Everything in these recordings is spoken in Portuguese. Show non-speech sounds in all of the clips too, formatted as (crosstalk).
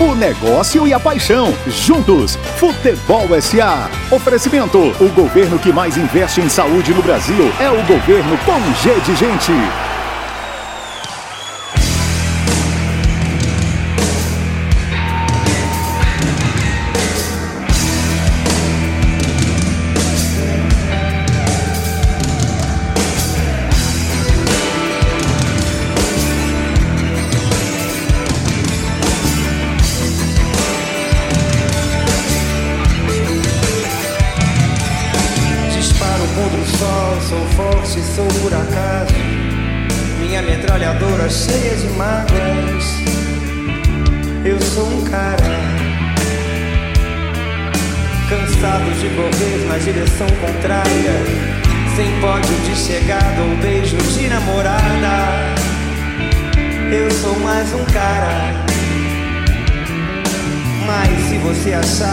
O negócio e a paixão. Juntos. Futebol SA. Oferecimento. O governo que mais investe em saúde no Brasil é o governo com G de Gente.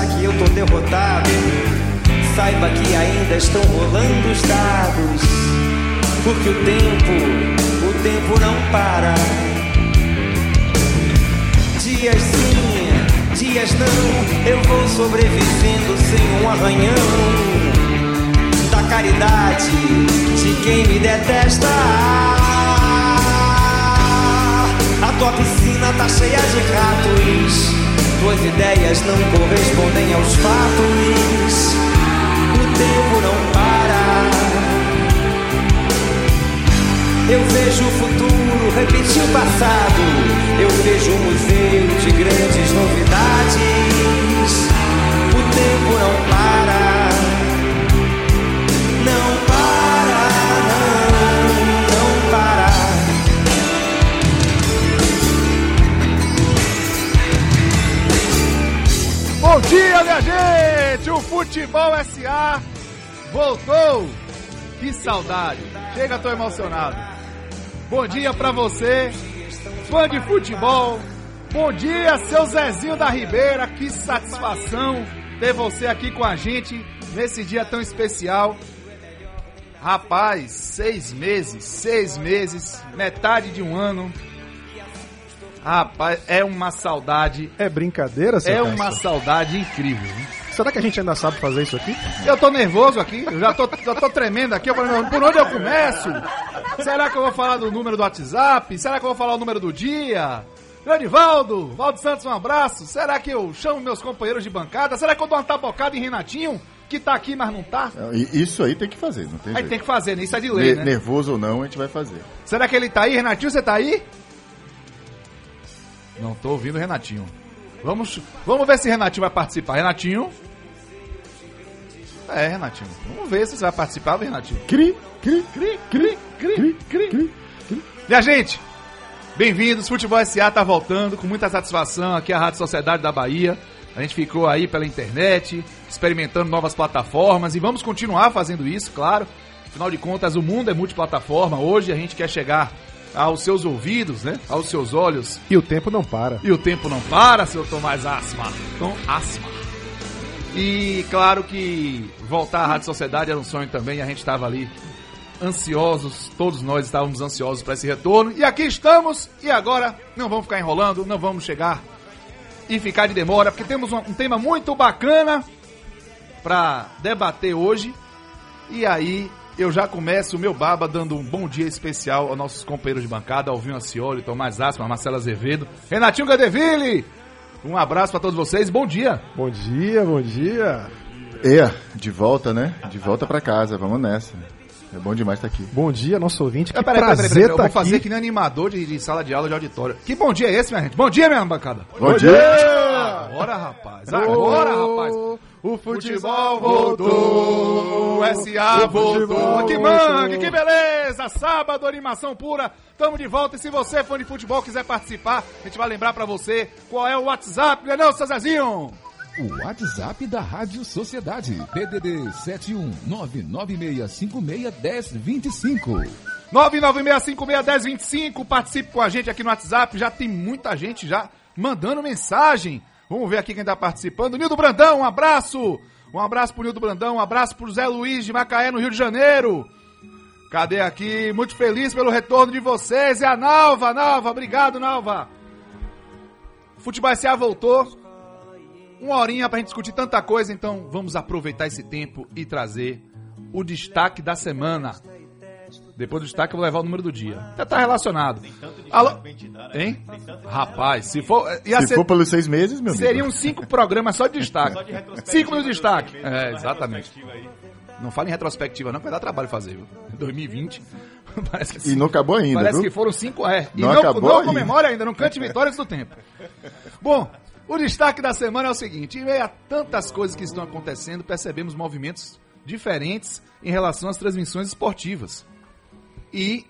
Que eu tô derrotado, Saiba que ainda estão rolando os dados. Porque o tempo, o tempo não para. Dias sim, dias não, eu vou sobrevivendo sem um arranhão. Da caridade de quem me detesta. A tua piscina tá cheia de ratos. Tuas ideias não correspondem aos fatos o tempo não para. Eu vejo o futuro repetir o passado. Eu vejo um museu de grandes novidades. O tempo não para. Futebol SA voltou! Que saudade! Chega, tô emocionado. Bom dia pra você, fã de futebol. Bom dia, seu Zezinho da Ribeira. Que satisfação ter você aqui com a gente nesse dia tão especial. Rapaz, seis meses, seis meses, metade de um ano. Rapaz, é uma saudade. É brincadeira, seu É uma saudade incrível. viu? Será que a gente ainda sabe fazer isso aqui? Eu tô nervoso aqui, eu já tô, já tô tremendo aqui. Eu falei, por onde eu começo? Será que eu vou falar do número do WhatsApp? Será que eu vou falar o número do dia? Granivaldo, Valdo Santos, um abraço. Será que eu chamo meus companheiros de bancada? Será que eu dou uma tabocada em Renatinho, que tá aqui, mas não tá? E- Isso aí tem que fazer, não tem Aí jeito. tem que fazer, né? Isso é de lei, Ne- né? Nervoso ou não, a gente vai fazer. Será que ele tá aí? Renatinho, você tá aí? Não tô ouvindo o Renatinho. Vamos, vamos ver se Renatinho vai participar. Renatinho? É, Renatinho. Vamos ver se você vai participar, Renatinho. Cri, cri, Cri, cri, cri, cri, cri. Minha gente, bem-vindos. Futebol SA tá voltando com muita satisfação aqui a Rádio Sociedade da Bahia. A gente ficou aí pela internet, experimentando novas plataformas e vamos continuar fazendo isso, claro. Afinal de contas, o mundo é multiplataforma. Hoje a gente quer chegar aos seus ouvidos, né? Aos seus olhos. E o tempo não para. E o tempo não para, seu Tomás Asma. Tom Asma. E claro que voltar à Rádio Sociedade era um sonho também, a gente estava ali ansiosos, todos nós estávamos ansiosos para esse retorno. E aqui estamos, e agora não vamos ficar enrolando, não vamos chegar e ficar de demora, porque temos um, um tema muito bacana para debater hoje. E aí eu já começo o meu baba dando um bom dia especial aos nossos companheiros de bancada, Alvinho Ancioli, Tomás Asma, Marcelo Azevedo, Renatinho Gadeville. Um abraço para todos vocês, bom dia. Bom dia, bom dia. É, de volta, né? De volta pra casa, vamos nessa. É bom demais estar aqui. Bom dia, nosso ouvinte. Que Ah, peraí, peraí, prazer peraí, peraí, eu tá vou fazer aqui. que nem animador de, de sala de aula de auditório. Que bom dia é esse, minha gente? Bom dia, minha bancada. Bom dia! Agora, rapaz, agora, rapaz. O futebol voltou, o SA voltou. Que mangue, que beleza! Sábado, animação pura. Tamo de volta e se você, fã de futebol, quiser participar, a gente vai lembrar pra você qual é o WhatsApp, né não, seu Zezinho? O WhatsApp da Rádio Sociedade. PDD 71996561025. 996561025, participe com a gente aqui no WhatsApp, já tem muita gente já mandando mensagem. Vamos ver aqui quem tá participando. Nildo Brandão, um abraço. Um abraço pro Nildo Brandão, um abraço pro Zé Luiz de Macaé, no Rio de Janeiro. Cadê aqui? Muito feliz pelo retorno de vocês. E a Nalva, Nalva, obrigado, Nalva. Futebol SA voltou. Uma horinha pra gente discutir tanta coisa, então vamos aproveitar esse tempo e trazer o destaque da semana. Depois do destaque eu vou levar o número do dia. Até tá relacionado. Alô? Hein? Rapaz, se for. Ia Se ser- for pelos seis meses, meu amigo. Seriam cinco programas só de destaque. Cinco minutos de destaque. É, exatamente. Não fala em retrospectiva, não, que vai dar trabalho fazer, viu? 2020. (laughs) Parece que E não acabou ainda, Parece viu? que foram cinco, é. E Não não, acabou não ainda. comemora ainda, não cante vitórias do tempo. Bom, o destaque da semana é o seguinte: em meio a tantas coisas que estão acontecendo, percebemos movimentos diferentes em relação às transmissões esportivas. E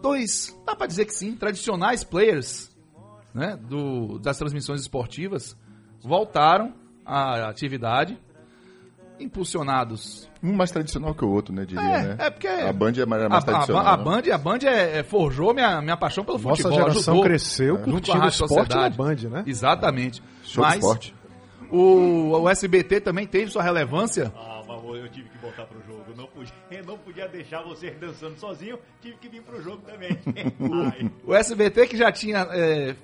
dois, dá pra dizer que sim, tradicionais players né, do, das transmissões esportivas voltaram à atividade, impulsionados Um mais tradicional que o outro, né? Diria, é, né? é porque A Band é mais, é a, mais a, tradicional. a né? Band, a Band é, é- forjou minha, minha paixão pelo Nossa futebol. geração ajudou, cresceu curtindo esporte na Sociedade. Band, né? Exatamente. Show de Mas esporte. O, o SBT também teve sua relevância. Ah, mas eu tive que voltar pro jogo. Não podia, (laughs) não podia deixar você dançando sozinho, tive que vir pro jogo também. (laughs) (laughs) O SBT que já tinha é,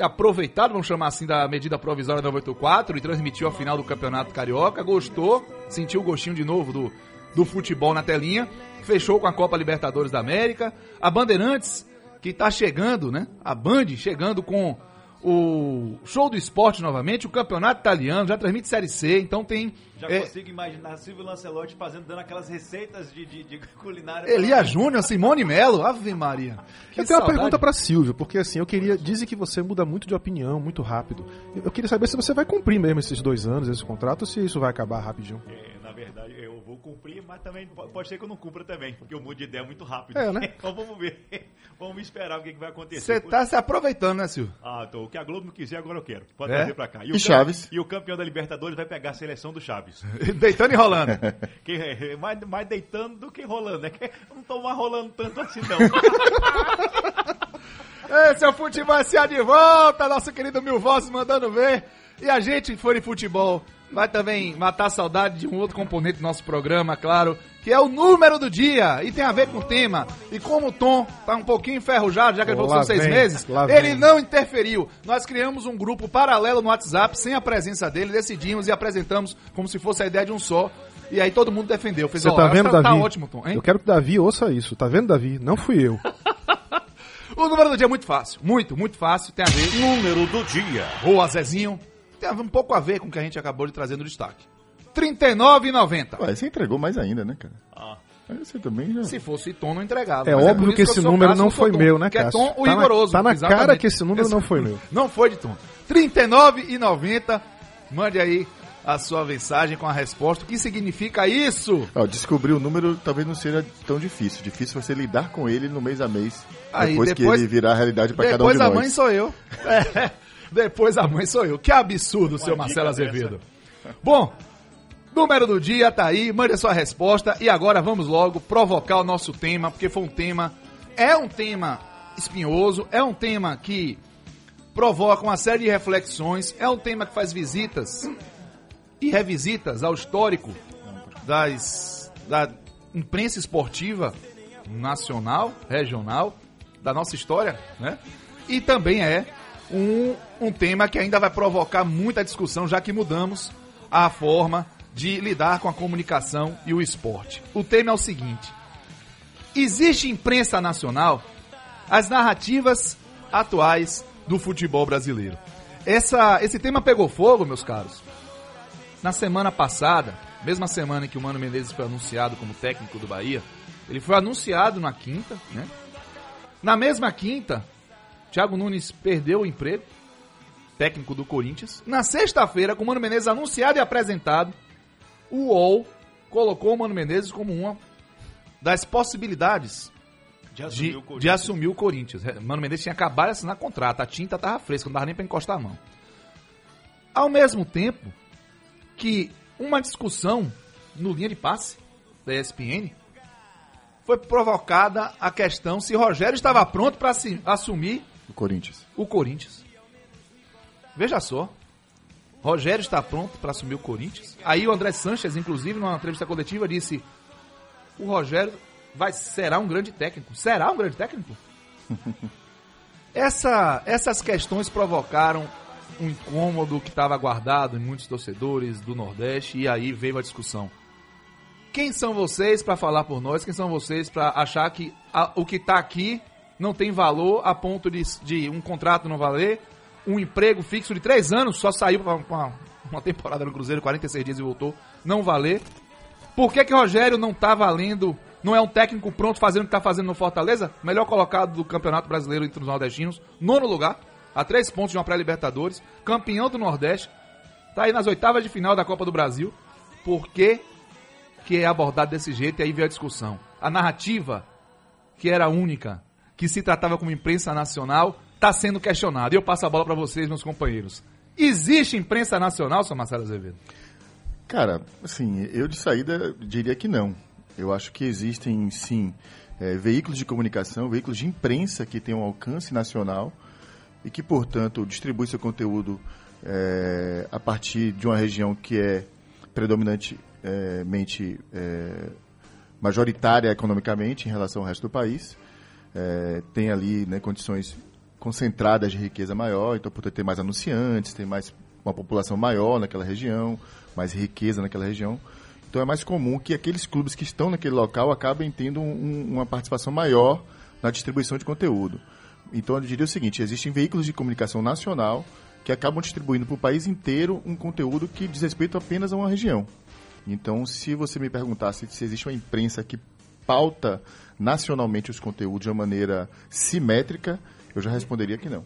aproveitado, vamos chamar assim, da medida provisória 984 e transmitiu a final do Campeonato Carioca, gostou, sentiu o gostinho de novo do, do futebol na telinha, fechou com a Copa Libertadores da América. A Bandeirantes, que tá chegando, né? A Band chegando com o show do esporte novamente, o campeonato italiano, já transmite Série C, então tem Já é, consigo imaginar Silvio Lancelotti fazendo, dando aquelas receitas de, de, de (laughs) culinária. Elia Júnior, Simone Melo, Ave Maria. Que Eu tenho uma saudade. pergunta pra Silvio, porque assim, eu queria. Dizem que você muda muito de opinião, muito rápido. Eu eu queria saber se você vai cumprir mesmo esses dois anos, esse contrato, ou se isso vai acabar rapidinho. É, cumprir, mas também po- pode ser que eu não cumpra também, porque eu mudo de ideia muito rápido. É, né? (laughs) Então vamos ver. (laughs) Vamos esperar o que, que vai acontecer. Você tá se aproveitando, né, Silvio? Ah, tô. O que a Globo não quiser, agora eu quero. Pode É? trazer pra cá. E o Chaves? E o campeão da Libertadores vai pegar a seleção do Chaves. (laughs) Deitando e rolando. Quem é, mais, mais deitando do que rolando, né? Que não tô mais rolando tanto assim, não. Esse é o Futebol S.A. de volta, nosso querido Mil Vozes mandando ver. E a gente, for em futebol, vai também matar a saudade de um outro componente do nosso programa, claro, que é o número do dia. E tem a ver com o tema. E como o Tom tá um pouquinho enferrujado, já que ele falou que são seis meses, ele vem. não interferiu. Nós criamos um grupo paralelo no WhatsApp, sem a presença dele, decidimos e apresentamos como se fosse a ideia de um só. E aí todo mundo defendeu. Fez, Você tá vendo, que Davi? Tá ótimo, Tom, hein? Eu quero que o Davi ouça isso. Tá vendo, Davi? Não fui eu. (laughs) O número do dia é muito fácil. Muito, muito fácil. Tem a ver. Número do dia. Boa, Zezinho. Tem a um pouco a ver com o que a gente acabou de trazer no destaque. R$ 39,90. Ué, você entregou mais ainda, né, cara? Ah. Você também já... Se fosse Tom, não entregava. É Mas óbvio por que esse número Cássio, não foi meu, né, Que é? Tom o Tá na- rigoroso. tá na exatamente. cara que esse número Esse- não foi meu. (laughs) Não foi de Tom. R$ 39,90. Mande aí a sua mensagem com a resposta. O que significa isso? Ó, descobrir o número talvez não seja tão difícil. Difícil ser lidar com ele no mês a mês. Aí, depois, depois- que ele virar realidade pra cada um Depois de a nós. mãe sou eu. (laughs) É, depois a mãe sou eu. Que absurdo, seu Marcelo Azevedo. Bom, número do dia tá aí, mande a sua resposta e agora vamos logo provocar o nosso tema, porque foi um tema, é um tema espinhoso, é um tema que provoca uma série de reflexões, é um tema que faz visitas e revisitas ao histórico das, da imprensa esportiva nacional, regional, da nossa história, né? E também é um, um tema que ainda vai provocar muita discussão, já que mudamos a forma de lidar com a comunicação e o esporte. O tema é o seguinte: existe imprensa nacional? As narrativas atuais do futebol brasileiro. Essa, esse tema pegou fogo, meus caros, na semana passada, mesma semana em que o Mano Menezes foi anunciado como técnico do Bahia, ele foi anunciado na quinta, né? Na mesma quinta, Thiago Nunes perdeu o emprego, técnico do Corinthians. Na sexta-feira, com o Mano Menezes anunciado e apresentado, o UOL colocou o Mano Menezes como uma das possibilidades De assumir de, o Corinthians. de assumir o Corinthians. Mano Menezes tinha acabado de assinar contrato, a tinta tava fresca, não dava nem pra encostar a mão. Ao mesmo tempo que uma discussão no linha de passe da ESPN foi provocada a questão se Rogério estava pronto para assumir O Corinthians. o Corinthians. Veja só. Rogério está pronto para assumir o Corinthians. Aí o André Sanches, inclusive, numa entrevista coletiva, disse: o Rogério vai, será um grande técnico. Será um grande técnico? (laughs) Essa, essas questões provocaram um incômodo que estava guardado em muitos torcedores do Nordeste e aí veio a discussão. Quem são vocês para falar por nós? Quem são vocês para achar que a- o que está aqui não tem valor a ponto de, de um contrato não valer, um emprego fixo de três anos só saiu uma, uma temporada no Cruzeiro, 46 dias e voltou, não valer? Por que que Rogério não tá valendo, não é um técnico pronto fazendo o que tá fazendo no Fortaleza? Melhor colocado do Campeonato Brasileiro entre os nordestinos, nono lugar, a três pontos de uma pré-libertadores, campeão do Nordeste, tá aí nas oitavas de final da Copa do Brasil. Por que que é abordado desse jeito? E aí veio a discussão. A narrativa, que era única, que se tratava como imprensa nacional, tá sendo questionada. E eu passo a bola para vocês, meus companheiros. Existe imprensa nacional, seu Marcelo Azevedo? Cara, assim, eu de saída diria que não. Eu acho que existem, sim, eh, veículos de comunicação, veículos de imprensa que têm um alcance nacional e que, portanto, distribui seu conteúdo eh, a partir de uma região que é predominantemente eh, majoritária economicamente em relação ao resto do país. Eh, tem ali né, condições concentradas de riqueza maior, então portanto tem mais anunciantes, tem mais uma população maior naquela região, mais riqueza naquela região. Então é mais comum que aqueles clubes que estão naquele local acabem tendo um- uma participação maior na distribuição de conteúdo. Então eu diria o seguinte: existem veículos de comunicação nacional que acabam distribuindo para o país inteiro um conteúdo que diz respeito apenas a uma região. Então, se você me perguntasse se existe uma imprensa que pauta nacionalmente os conteúdos de uma maneira simétrica, eu já responderia que não.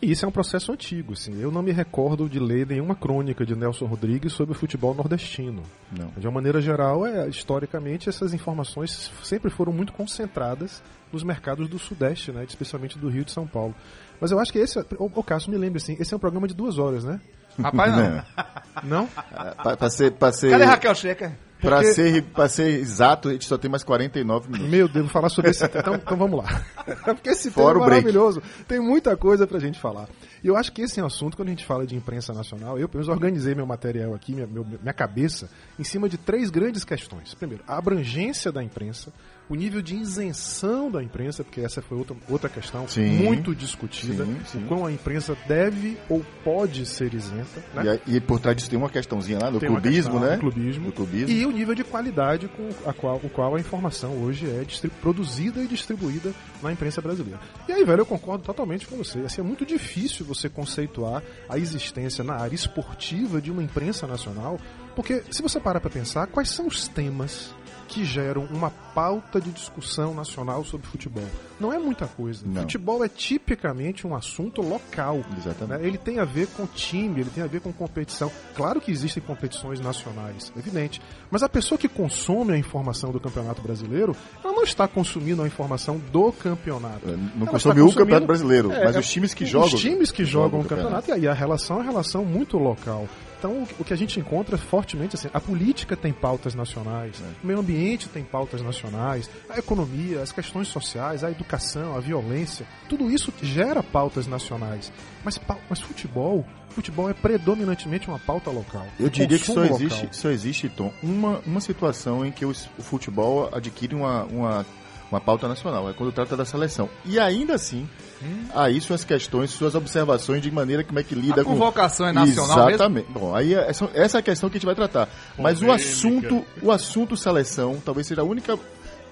E isso é um processo antigo, assim. Eu não me recordo de ler nenhuma crônica de Nelson Rodrigues sobre o futebol nordestino. Não. De uma maneira geral, é, historicamente, essas informações sempre foram muito concentradas nos mercados do Sudeste, né? especialmente do Rio de São Paulo. Mas eu acho que esse, o, o Cássio me lembra assim, esse é um programa de duas horas, né? Rapaz, não. (laughs) Não. Não? Para ser, pra ser, Cadê Raquel Checa? Pra Porque- ser, pra ser exato, a gente só tem mais 49 minutos. Meu Deus, vou falar sobre esse tema. Então, então vamos lá. (laughs) Porque esse tema Fora é o break. maravilhoso. Tem muita coisa pra gente falar. E eu acho que esse é um assunto, quando a gente fala de imprensa nacional, eu pelo menos organizei meu material aqui, minha, meu- minha cabeça, em cima de três grandes questões. Primeiro, a abrangência da imprensa, o nível de isenção da imprensa, porque essa foi outra, outra questão Sim. muito discutida, Sim, sim. o quão a imprensa deve ou pode ser isenta. Né? E, e por trás disso tem uma questãozinha lá do clubismo, questão né? do clubismo. Do clubismo. E o nível de qualidade com a qual, o qual a informação hoje é produzida e distribuída na imprensa brasileira. E aí, velho, eu concordo totalmente com você. Assim, é muito difícil você conceituar a existência na área esportiva de uma imprensa nacional, porque se você parar para pensar, quais são os temas que geram uma pauta de discussão nacional sobre futebol? Não é muita coisa. Não. Futebol é tipicamente um assunto local. Exatamente. né? Ele tem a ver com time, ele tem a ver com competição. Claro que existem competições nacionais, evidente. Mas a pessoa que consome a informação do Campeonato Brasileiro, ela não está consumindo a informação do campeonato. É, Não consome o Campeonato Brasileiro, É, mas é, os times que os jogam. times que jogam o o campeonato. E aí a relação é uma relação muito local. Então o, que a gente encontra fortemente assim, a política tem pautas nacionais, É. o meio ambiente tem pautas nacionais, a economia, as questões sociais, a educação, a violência, tudo isso gera pautas nacionais. Mas, mas futebol, futebol é predominantemente uma pauta local. Eu diria que só existe, local. só existe, Tom, uma, uma situação em que o, o futebol adquire uma, uma, uma pauta nacional, é quando trata da seleção. E ainda assim, aí suas questões, suas observações de maneira como é que lida A com... convocação é nacional mesmo? Exatamente. Bom, aí é- essa, essa é a questão que a gente vai tratar. Mas o assunto, o assunto seleção talvez seja a única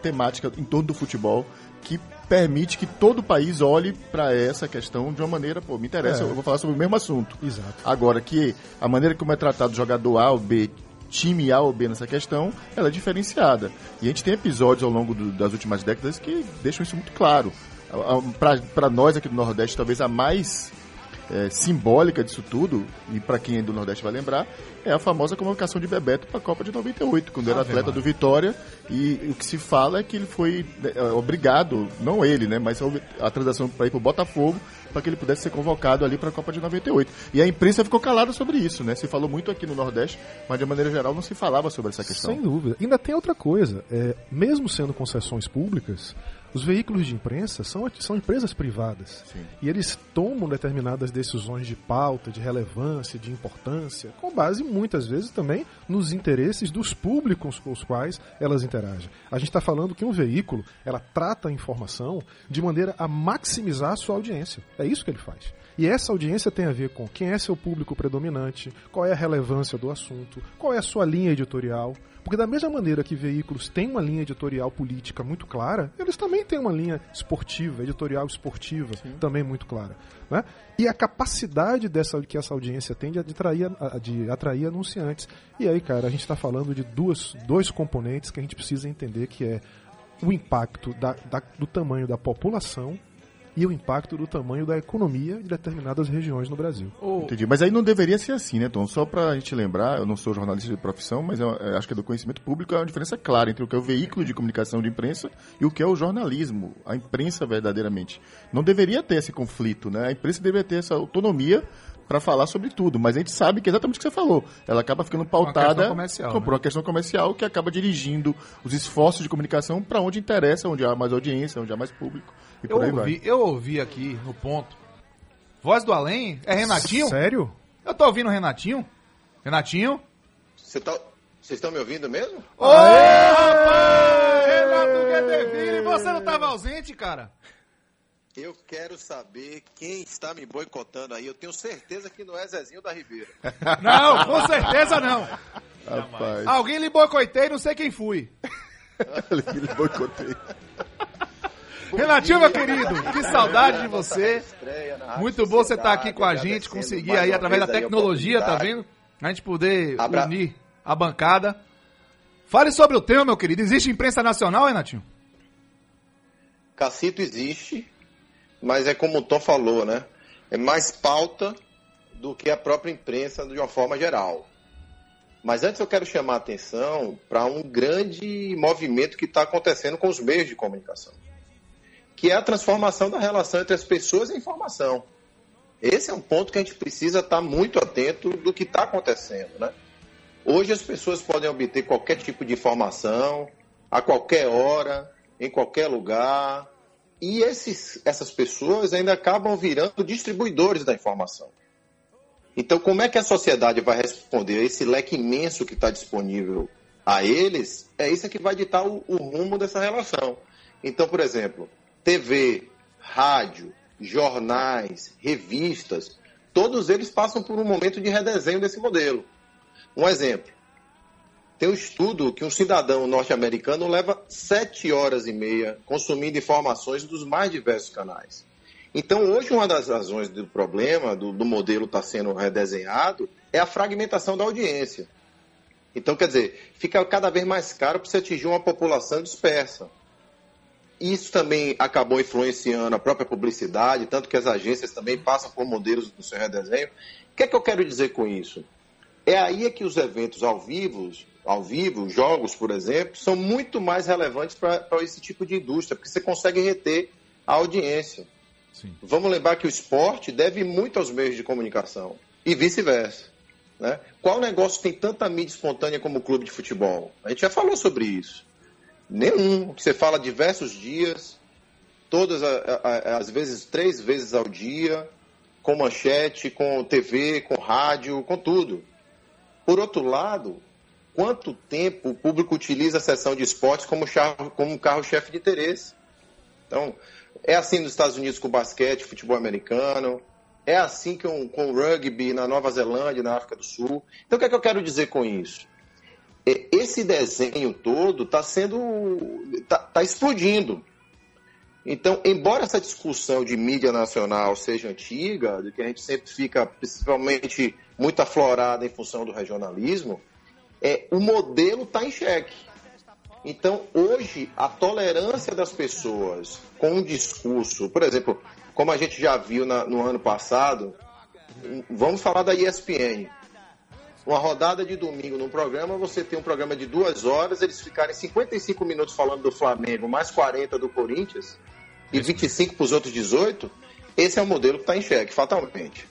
temática em torno do futebol que permite que todo o país olhe para essa questão de uma maneira, pô, me interessa, É. eu vou falar sobre o mesmo assunto. Exato. Agora que a maneira como é tratado o jogador A ou B, time A ou B nessa questão, ela é diferenciada. E a gente tem episódios ao longo do- das últimas décadas que deixam isso muito claro. Para nós aqui do Nordeste, talvez a mais é, simbólica disso tudo, e para quem é do Nordeste vai lembrar, é a famosa convocação de Bebeto para a Copa de 98, quando era Ave atleta do Vitória, e o que se fala é que ele foi é, obrigado, não ele, né, mas a transação para ir para o Botafogo, para que ele pudesse ser convocado ali para a Copa de 98. E a imprensa ficou calada sobre isso, né? Se falou muito aqui no Nordeste, mas de maneira geral não se falava sobre essa questão. Sem dúvida. Ainda tem outra coisa. É, mesmo sendo concessões públicas, os veículos de imprensa são, são empresas privadas. Sim. E eles tomam determinadas decisões de pauta, de relevância, de importância, com base muitas vezes também nos interesses dos públicos com os quais elas interagem. A gente está falando que um veículo ela trata a informação de maneira a maximizar a sua audiência. É isso que ele faz. E essa audiência tem a ver com quem é seu público predominante, qual é a relevância do assunto, qual é a sua linha editorial. Porque da mesma maneira que veículos têm uma linha editorial política muito clara, eles também têm uma linha esportiva, editorial esportiva, Sim. também muito clara. Né? E a capacidade dessa, que essa audiência tem de atrair, de atrair anunciantes. E aí, cara, a gente está falando de duas, dois componentes que a gente precisa entender que é o impacto da, da, do tamanho da população e o impacto do tamanho da economia de determinadas regiões no Brasil. Entendi. Mas aí não deveria ser assim, né, Tom? Só para a gente lembrar, eu não sou jornalista de profissão, mas eu, eu acho que é do conhecimento público há uma diferença clara entre o que é o veículo de comunicação de imprensa e o que é o jornalismo, a imprensa verdadeiramente. Não deveria ter esse conflito, né? A imprensa deveria ter essa autonomia para falar sobre tudo, mas a gente sabe que é exatamente o que você falou. Ela acaba ficando pautada uma comercial, por né? uma questão comercial que acaba dirigindo os esforços de comunicação para onde interessa, onde há mais audiência, onde há mais público. E eu, ouvi, eu ouvi aqui no ponto. Voz do Além? É Renatinho? Sério? Eu tô ouvindo o Renatinho? Renatinho? Você tá, vocês estão me ouvindo mesmo? Ô, rapaz! Renato Guedeville, você não tava ausente, cara? Eu quero saber quem está me boicotando aí. Eu tenho certeza que não é Zezinho da Ribeira. (laughs) Não, com certeza não. Rapaz, Alguém lhe boicotei, não sei quem fui. (laughs) ele boicotei. Renatinho, meu querido, que saudade de você. Muito bom você estar aqui com a gente, conseguir aí, através da tecnologia, tá vendo? A gente poder unir a bancada. Fale sobre o tema, meu querido. Existe imprensa nacional, Renatinho? Cacito existe, mas é como o Tom falou, né? É mais pauta do que a própria imprensa de uma forma geral. Mas antes eu quero chamar a atenção para um grande movimento que está acontecendo com os meios de comunicação, que é a transformação da relação entre as pessoas e a informação. Esse é um ponto que a gente precisa estar muito atento do que está acontecendo, né? Hoje as pessoas podem obter qualquer tipo de informação, a qualquer hora, em qualquer lugar, e esses, essas pessoas ainda acabam virando distribuidores da informação. Então, como é que a sociedade vai responder a esse leque imenso que está disponível a eles? É isso que vai ditar o, o rumo dessa relação. Então, por exemplo, TV, rádio, jornais, revistas, todos eles passam por um momento de redesenho desse modelo. Um exemplo. Tem um estudo que um cidadão norte-americano leva sete horas e meia consumindo informações dos mais diversos canais. Então, hoje, uma das razões do problema, do, do modelo estar sendo redesenhado, é a fragmentação da audiência. Então, quer dizer, fica cada vez mais caro para você atingir uma população dispersa. Isso também acabou influenciando a própria publicidade, tanto que as agências também passam por modelos do seu redesenho. O que é que eu quero dizer com isso? É aí é que os eventos ao vivo, ao vivo, jogos, por exemplo, são muito mais relevantes para esse tipo de indústria, porque você consegue reter a audiência. Sim. Vamos lembrar que o esporte deve muito aos meios de comunicação e vice-versa. Né? Qual negócio tem tanta mídia espontânea como o clube de futebol? A gente já falou sobre isso. Nenhum. Você fala diversos dias, todas a- a- às vezes três vezes ao dia, com manchete, com TV, com rádio, com tudo. Por outro lado, quanto tempo o público utiliza a sessão de esportes como, como um carro-chefe de interesse? Então, é assim nos Estados Unidos com basquete, futebol americano, é assim com, com o rugby na Nova Zelândia, na África do Sul. Então, o que é que eu quero dizer com isso? É, Esse desenho todo está sendo. está explodindo. Então, embora essa discussão de mídia nacional seja antiga, de que a gente sempre fica principalmente muito aflorada em função do regionalismo, é, o modelo está em xeque. Então, hoje, a tolerância das pessoas com um discurso, por exemplo, como a gente já viu na- no ano passado, vamos falar da ESPN. Uma rodada de domingo num programa, você tem um programa de duas horas, eles ficarem 55 minutos falando do Flamengo, mais 40 do Corinthians, e 25 para os outros 18, esse é o modelo que está em xeque, fatalmente.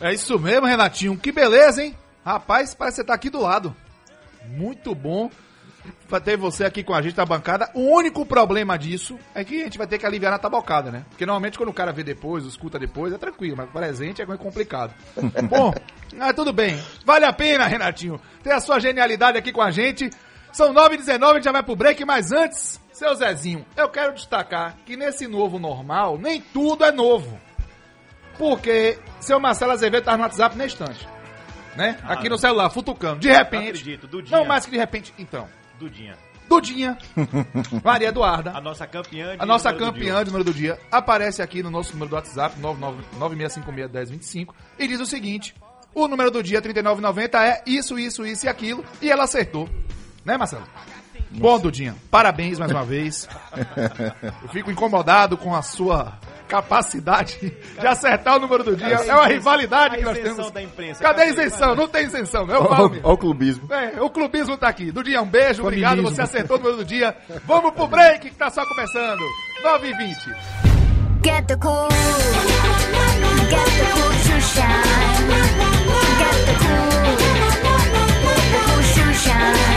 É isso mesmo, Renatinho. Que beleza, hein? Rapaz, parece que você tá aqui do lado. Muito bom. Pra ter você aqui com a gente na bancada. O único problema disso é que a gente vai ter que aliviar na tabocada, né? Porque normalmente quando o cara vê depois, escuta depois, é tranquilo, mas presente é complicado. (laughs) Bom, mas tudo bem. Vale a pena, Renatinho, ter a sua genialidade aqui com a gente. São 9h19, a gente já vai pro break, mas antes, seu Zezinho, eu quero destacar que nesse novo normal, nem tudo é novo. Porque seu Marcelo Azevedo tá no WhatsApp na instante. Né? Aqui no celular, futucando. De repente. Não acredito, Dudinha. Não mais que de repente. Então. Dudinha. Dudinha. (laughs) Maria Eduarda. A nossa campeã de A nossa número do campeã dia. de número do dia aparece aqui no nosso número do WhatsApp, 96561025, e diz o seguinte: o número do dia 3990 é isso, isso, isso e aquilo, e ela acertou. Né, Marcelo? Bom, Dudinha, parabéns mais uma vez. (laughs) Eu fico incomodado com a sua capacidade de acertar o número do dia. É uma rivalidade que nós isenção temos. da imprensa. Cadê a isenção? Não tem isenção, não. Eu falo mesmo. Olha o clubismo. É, o clubismo tá aqui. Dudinha, um beijo, obrigado. Você acertou o número do dia. Vamos pro break que tá só começando. 9 e 20. Get the cool. Get the cool to shine. Get the cool. The cool to shine.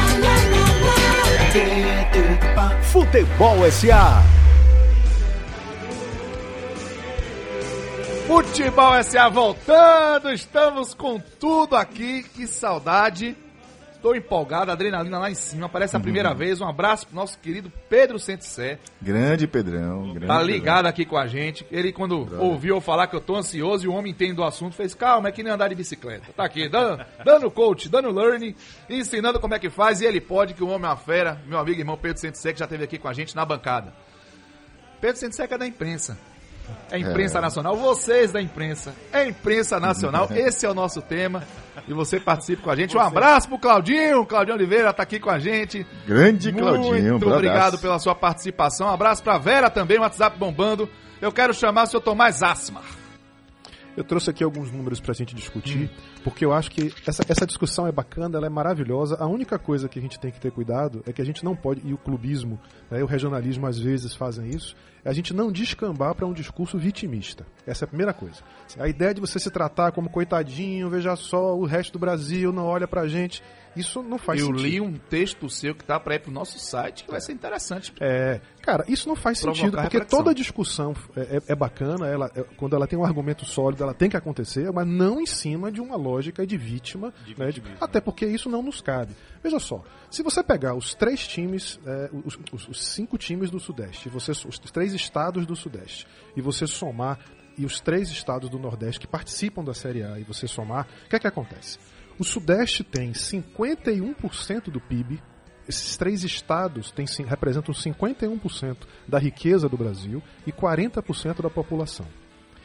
Futebol SA. Futebol SA voltando, estamos com tudo aqui. Que saudade. Tô empolgado, adrenalina lá em cima. Parece a primeira vez. Um abraço pro nosso querido Pedro Sentissé. Grande Pedrão. Grande Tá ligado aqui com a gente. Ele, quando ouviu eu falar que eu tô ansioso e o homem entende do assunto, fez calma, é que nem andar de bicicleta. Tá aqui, dando, dando coach, dando learning, ensinando como é que faz. E ele pode, que o homem é uma fera. Meu amigo e irmão Pedro Sentissé, que já esteve aqui com a gente na bancada. Pedro Sentissé que é da imprensa. É imprensa nacional, vocês da imprensa. É imprensa nacional, (laughs) esse é o nosso tema. E você participa com a gente. Um abraço pro Claudinho. Claudinho Oliveira tá aqui com a gente. Grande Claudinho. Muito obrigado pela sua participação. Um abraço pra Vera também, o WhatsApp bombando. Eu quero chamar o senhor Tomás Asmar. Eu trouxe aqui alguns números pra gente discutir, porque eu acho que essa, essa discussão é bacana, ela é maravilhosa. A única coisa que a gente tem que ter cuidado é que a gente não pode, e o clubismo né, e o regionalismo às vezes fazem isso, é a gente não descambar para um discurso vitimista. Essa é a primeira coisa. A ideia de você se tratar como coitadinho, veja só, o resto do Brasil não olha pra gente, isso não faz Eu sentido. li um texto seu que tá pra ir pro nosso site, que vai ser interessante. É, cara, isso não faz Provocar sentido, porque reflexão. toda discussão é, é- é bacana, ela, é- quando ela tem um argumento sólido, ela tem que acontecer, mas não em cima de uma lógica de vítima, né, de- até porque isso não nos cabe. Veja só, se você pegar os três times, é, os, os- os cinco times do Sudeste, e você, os três estados do Sudeste, e você somar, e os três estados do Nordeste que participam da Série A, e você somar, o que é que acontece? O Sudeste tem 51% do PIB, esses três estados têm, representam 51% da riqueza do Brasil e 40% da população.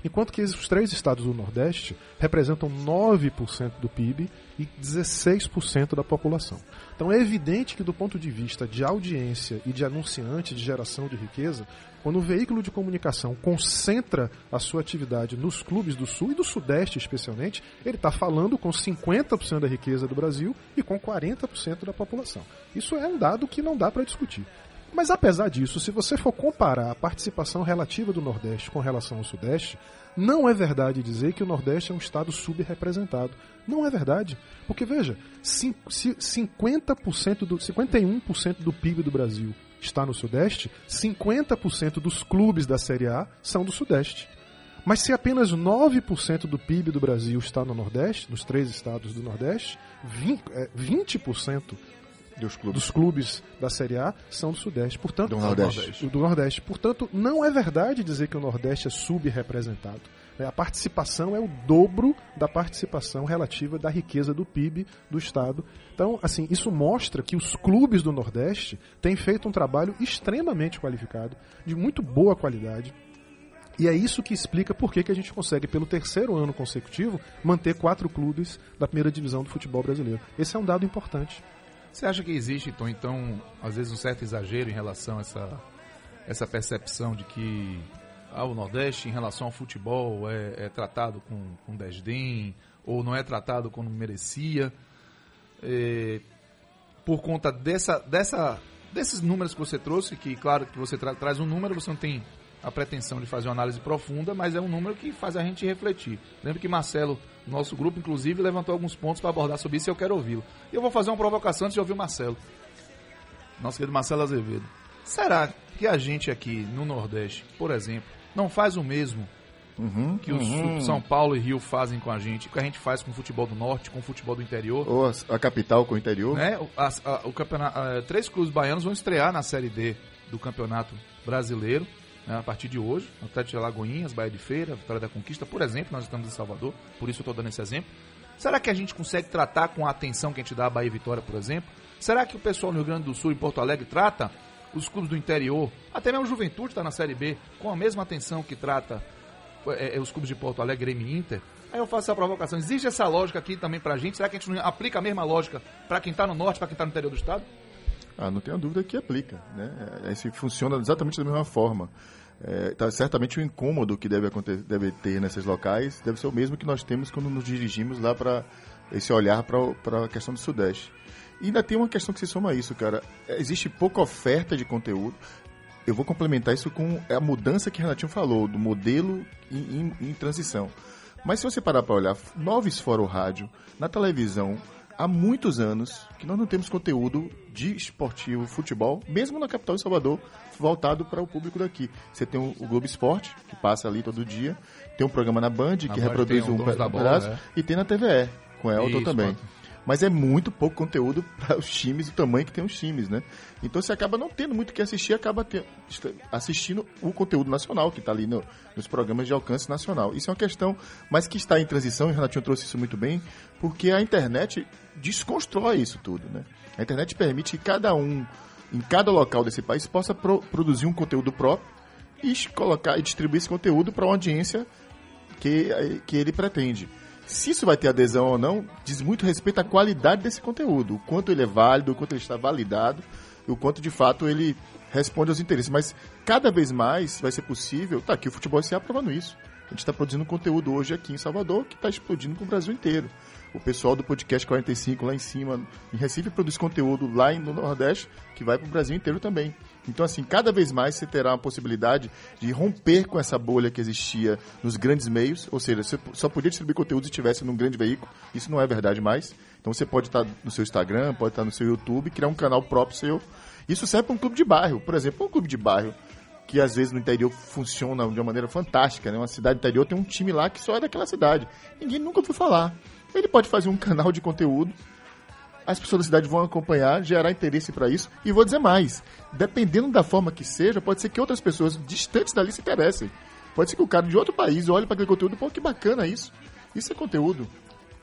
Enquanto que os três estados do Nordeste representam 9% do PIB e 16% da população. Então é evidente que, do ponto de vista de audiência e de anunciante de geração de riqueza, quando o veículo de comunicação concentra a sua atividade nos clubes do Sul e do Sudeste especialmente, ele está falando com 50% da riqueza do Brasil e com 40% da população. Isso é um dado que não dá para discutir. Mas apesar disso, se você for comparar a participação relativa do Nordeste com relação ao Sudeste, não é verdade dizer que o Nordeste é um estado subrepresentado. Não é verdade. Porque veja, cin- se 50% do 51% do PIB do Brasil está no Sudeste, 50% dos clubes da Série A são do Sudeste. Mas se apenas 9% do PIB do Brasil está no Nordeste, nos três estados do Nordeste, 20%, é, 20% Dos clubes. dos clubes da Série A são do Sudeste. Portanto, Do Nordeste. Do Nordeste. Portanto, não é verdade dizer que o Nordeste é subrepresentado. É, A participação é o dobro da participação relativa da riqueza do PIB do Estado. Então, assim, isso mostra que os clubes do Nordeste têm feito um trabalho extremamente qualificado, de muito boa qualidade. E é isso que explica por que que a gente consegue, pelo terceiro ano consecutivo, manter quatro clubes da primeira divisão do futebol brasileiro. Esse é um dado importante. Você acha que existe, então, às vezes um certo exagero em relação a essa, essa percepção de que ah, o Nordeste, em relação ao futebol, é, é tratado com, com desdém, ou não é tratado como merecia, é, por conta dessa, dessa, desses números que você trouxe, que claro que você tra- traz um número, você não tem a pretensão de fazer uma análise profunda, mas é um número que faz a gente refletir. Lembra que Marcelo, nosso grupo, inclusive, levantou alguns pontos para abordar sobre isso e eu quero ouvi-lo. E eu vou fazer uma provocação antes de ouvir o Marcelo. nosso querido Marcelo Azevedo. Será que a gente aqui no Nordeste, por exemplo, não faz o mesmo Uhum, que uhum. São Paulo e Rio fazem com a gente, que a gente faz com o futebol do Norte, com o futebol do interior? Ou a, a capital com o interior. né? O, as- a- o campeonato, eh, três clubes baianos vão estrear na Série D do Campeonato Brasileiro né, a partir de hoje. Atlético de Alagoinhas, Bahia de Feira, Vitória da Conquista, por exemplo, nós estamos em Salvador, por isso eu estou dando esse exemplo. Será que a gente consegue tratar com a atenção que a gente dá a Bahia e Vitória, por exemplo? Será que o pessoal no Rio Grande do Sul e Porto Alegre trata os clubes do interior, até mesmo Juventude está na Série B, com a mesma atenção que trata é, é, os clubes de Porto Alegre, Grêmio e Inter? Aí eu faço essa provocação. Existe essa lógica aqui também pra gente? Será que a gente não aplica a mesma lógica pra quem tá no norte, pra quem tá no interior do estado? Ah, não tenho dúvida que aplica. Né? É, Esse funciona exatamente da mesma forma. É, tá, certamente o incômodo que deve, acontecer, deve ter nesses locais deve ser o mesmo que nós temos quando nos dirigimos lá para esse olhar para a questão do Sudeste. E ainda tem uma questão que se soma a isso, cara. É, Existe pouca oferta de conteúdo. Eu vou complementar isso com a mudança que o Renatinho falou, do modelo em, em- em transição. Mas se você parar para olhar, noves fora o rádio, na televisão, há muitos anos que nós não temos conteúdo de esportivo, futebol, mesmo na capital de Salvador, voltado para o público daqui. Você tem o, Globo Esporte, que passa ali todo dia, tem um programa na Band, que Band reproduz um, um Bola, pedaço, é. e tem na TVE, com Elton Isso, também. Mas é muito pouco conteúdo (laughs) para os times, o tamanho que tem os times, né? Então você acaba não tendo muito o que assistir, acaba assistindo o conteúdo nacional, que está ali no- nos programas de alcance nacional. Isso é uma questão, mas que está em transição, e o Renatinho trouxe isso muito bem, porque a internet desconstrói isso tudo, né? A internet permite que cada um, em cada local desse país, possa pro- produzir um conteúdo próprio e colocar e distribuir esse conteúdo para uma audiência que, que ele pretende. Se isso vai ter adesão ou não, diz muito respeito à qualidade desse conteúdo, o quanto ele é válido, o quanto ele está validado, o quanto de fato ele responde aos interesses. Mas cada vez mais vai ser possível. Tá aqui o Futebol SA provando isso. A gente está produzindo conteúdo hoje aqui em Salvador que está explodindo para o Brasil inteiro. O pessoal do podcast 45 lá em cima, em Recife, produz conteúdo lá no Nordeste que vai para o Brasil inteiro também. Então, assim, cada vez mais você terá a possibilidade de romper com essa bolha que existia nos grandes meios, ou seja, você só podia distribuir conteúdo se estivesse num grande veículo. Isso não é verdade mais. Então, você pode estar no seu Instagram, pode estar no seu YouTube, criar um canal próprio seu. Isso serve para um clube de bairro. Por exemplo, um clube de bairro que às vezes no interior funciona de uma maneira fantástica, né? Uma cidade interior tem um time lá que só é daquela cidade. Ninguém nunca ouviu falar. Ele pode fazer um (laughs) canal de conteúdo, as pessoas da cidade vão acompanhar, gerar interesse para isso. E vou dizer mais: dependendo da forma que seja, pode ser que outras pessoas distantes dali se interessem. Pode ser que o cara de outro país olhe para aquele conteúdo, pô, que bacana isso. Isso é conteúdo.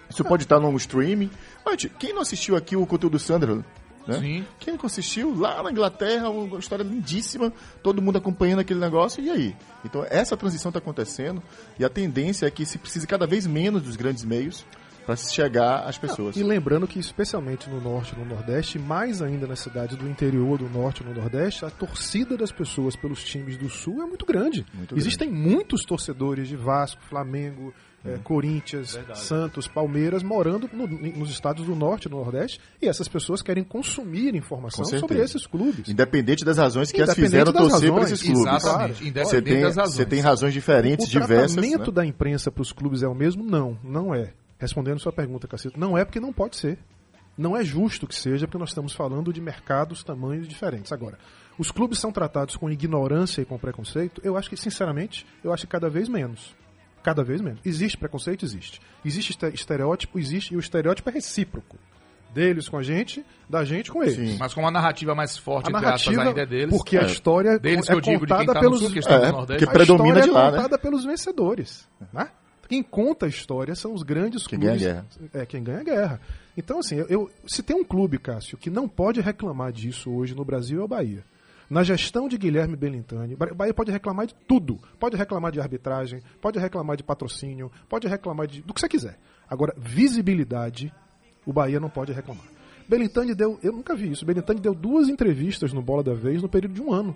Isso pode estar num streaming. Gente, quem não assistiu aqui o conteúdo do Sunderland? Né? Sim. Quem não assistiu lá na Inglaterra, uma história lindíssima, todo mundo acompanhando aquele negócio, e aí? Então essa transição está acontecendo e a tendência é que se precise cada vez menos dos grandes meios para chegar às pessoas. E lembrando que, especialmente no norte e no nordeste, mais ainda nas cidades do interior do norte e no nordeste, a torcida das pessoas pelos times do sul é muito grande. Muito Existem muitos torcedores de Vasco, Flamengo, eh, Corinthians, Santos, Palmeiras, morando no- nos estados do norte e do nordeste, e essas pessoas querem consumir informação sobre esses clubes. Independente das razões que as fizeram das torcer para esses clubes. Exatamente, Você independente tem, das razões. você tem razões diferentes, O diversas. tratamento né? da imprensa para os clubes é o mesmo? Não, não é. Respondendo sua pergunta, Cacito, não é porque não pode ser. Não é justo que seja, porque nós estamos falando de mercados, tamanhos diferentes. Agora, os clubes são tratados com ignorância e com preconceito? Eu acho que, sinceramente, eu acho que cada vez menos. Cada vez menos. Existe preconceito? Existe. Existe este- estereótipo? Existe. E o estereótipo é recíproco. Deles com a gente, da gente com eles. Sim. Mas como a narrativa mais forte, A narrativa, aspas, ainda é deles. porque a É. história Deles que é eu digo de quem contada tá no pelos sul, que está É, no Nordeste. porque predomina a de história lá, é né? contada pelos vencedores. Né? Quem conta a história são os grandes Quem clubes. ganha a É, quem ganha a guerra. Então, assim, eu, eu- se tem um clube, Cássio, que não pode reclamar disso hoje no Brasil é o Bahia. Na gestão de Guilherme Belintani, o Bahia pode reclamar de tudo. Pode reclamar de arbitragem, pode reclamar de patrocínio, pode reclamar de, do que você quiser. Agora, visibilidade, o Bahia não pode reclamar. Belintani deu, eu nunca vi isso, Belintani deu duas entrevistas no Bola da Vez no período de um ano.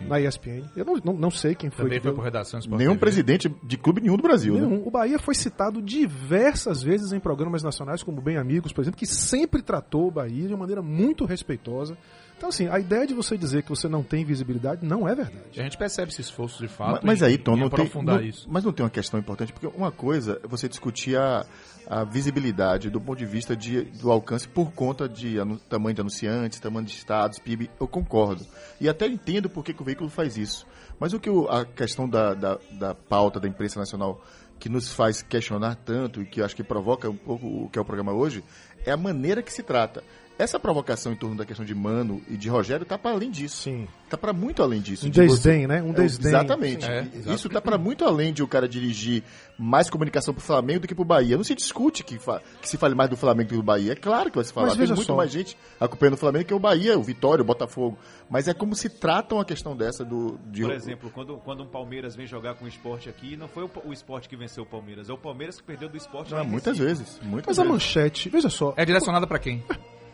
Na ESPN. Eu não, não, não sei quem foi Também que foi deu- por redação Sport Nenhum TV. presidente de clube nenhum do Brasil, né? Nenhum. O Bahia foi citado diversas vezes em programas nacionais, como Bem Amigos, por exemplo, que sempre tratou o Bahia de uma maneira muito respeitosa. Então, assim, a ideia de você dizer que você não tem visibilidade não é verdade. A gente percebe esse esforço de Mas, fato. mas em- aí, Tom, não tem, aprofundar não- isso. mas não tem uma questão importante, porque uma coisa é você discutir a, a visibilidade do ponto de vista de, do alcance por conta de anu- tamanho de anunciantes, tamanho de estados, PIB, eu concordo. E até entendo por que, que o veículo faz isso. Mas o que o- a questão da, da, da pauta da imprensa nacional que nos faz questionar tanto e que eu acho que provoca um pouco o que é o programa hoje, é a maneira que se trata. Essa provocação em torno da questão de Mano e de Rogério está para além disso. Sim. Está para muito além disso. Um de você- desdém, né? Um É, desdém. Exatamente. É, Isso está para muito além de o cara dirigir mais comunicação para o Flamengo do que para o Bahia. Não se discute que, fa- que se fale mais do Flamengo do que do Bahia. É claro que vai se falar. Mas Tem muito só. mais gente acompanhando o Flamengo que o Bahia, o Vitória, o Botafogo. Mas é como se tratam a questão dessa do. De, Por exemplo, quando, quando um Palmeiras vem jogar com o esporte aqui, não foi o, o esporte que venceu o Palmeiras, é o Palmeiras que perdeu do esporte. lá Ah, muitas vezes. Muitas Mas a vezes. manchete, veja só, É direcionada pra quem?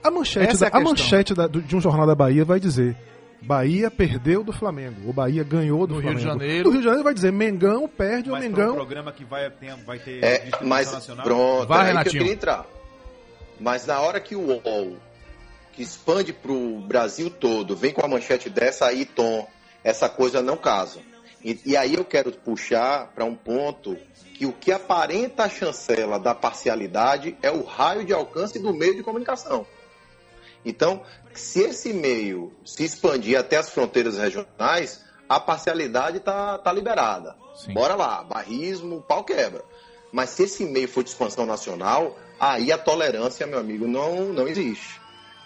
A manchete, Essa da, é a a manchete da- do- de um jornal da Bahia vai dizer Bahia perdeu do Flamengo, ou Bahia ganhou do No Rio Flamengo. de Janeiro. No Rio de Janeiro vai dizer Mengão perde Mas um Mengão. programa que vai ter, vai ter É, mas nacional. pronto, Vai, é aí que eu Renatinho. queria entrar. Mas na hora que o UOL, que expande para o Brasil todo, vem com a manchete dessa aí, Tom, essa coisa não casa. E, e aí eu quero puxar para um ponto que o que aparenta a chancela da parcialidade é o raio de alcance do meio de comunicação. Então, se esse meio se expandir até as fronteiras regionais, a parcialidade está tá liberada. Sim. Bora lá, barrismo, pau quebra. Mas se esse meio for de expansão nacional, aí a tolerância, meu amigo, não, não existe.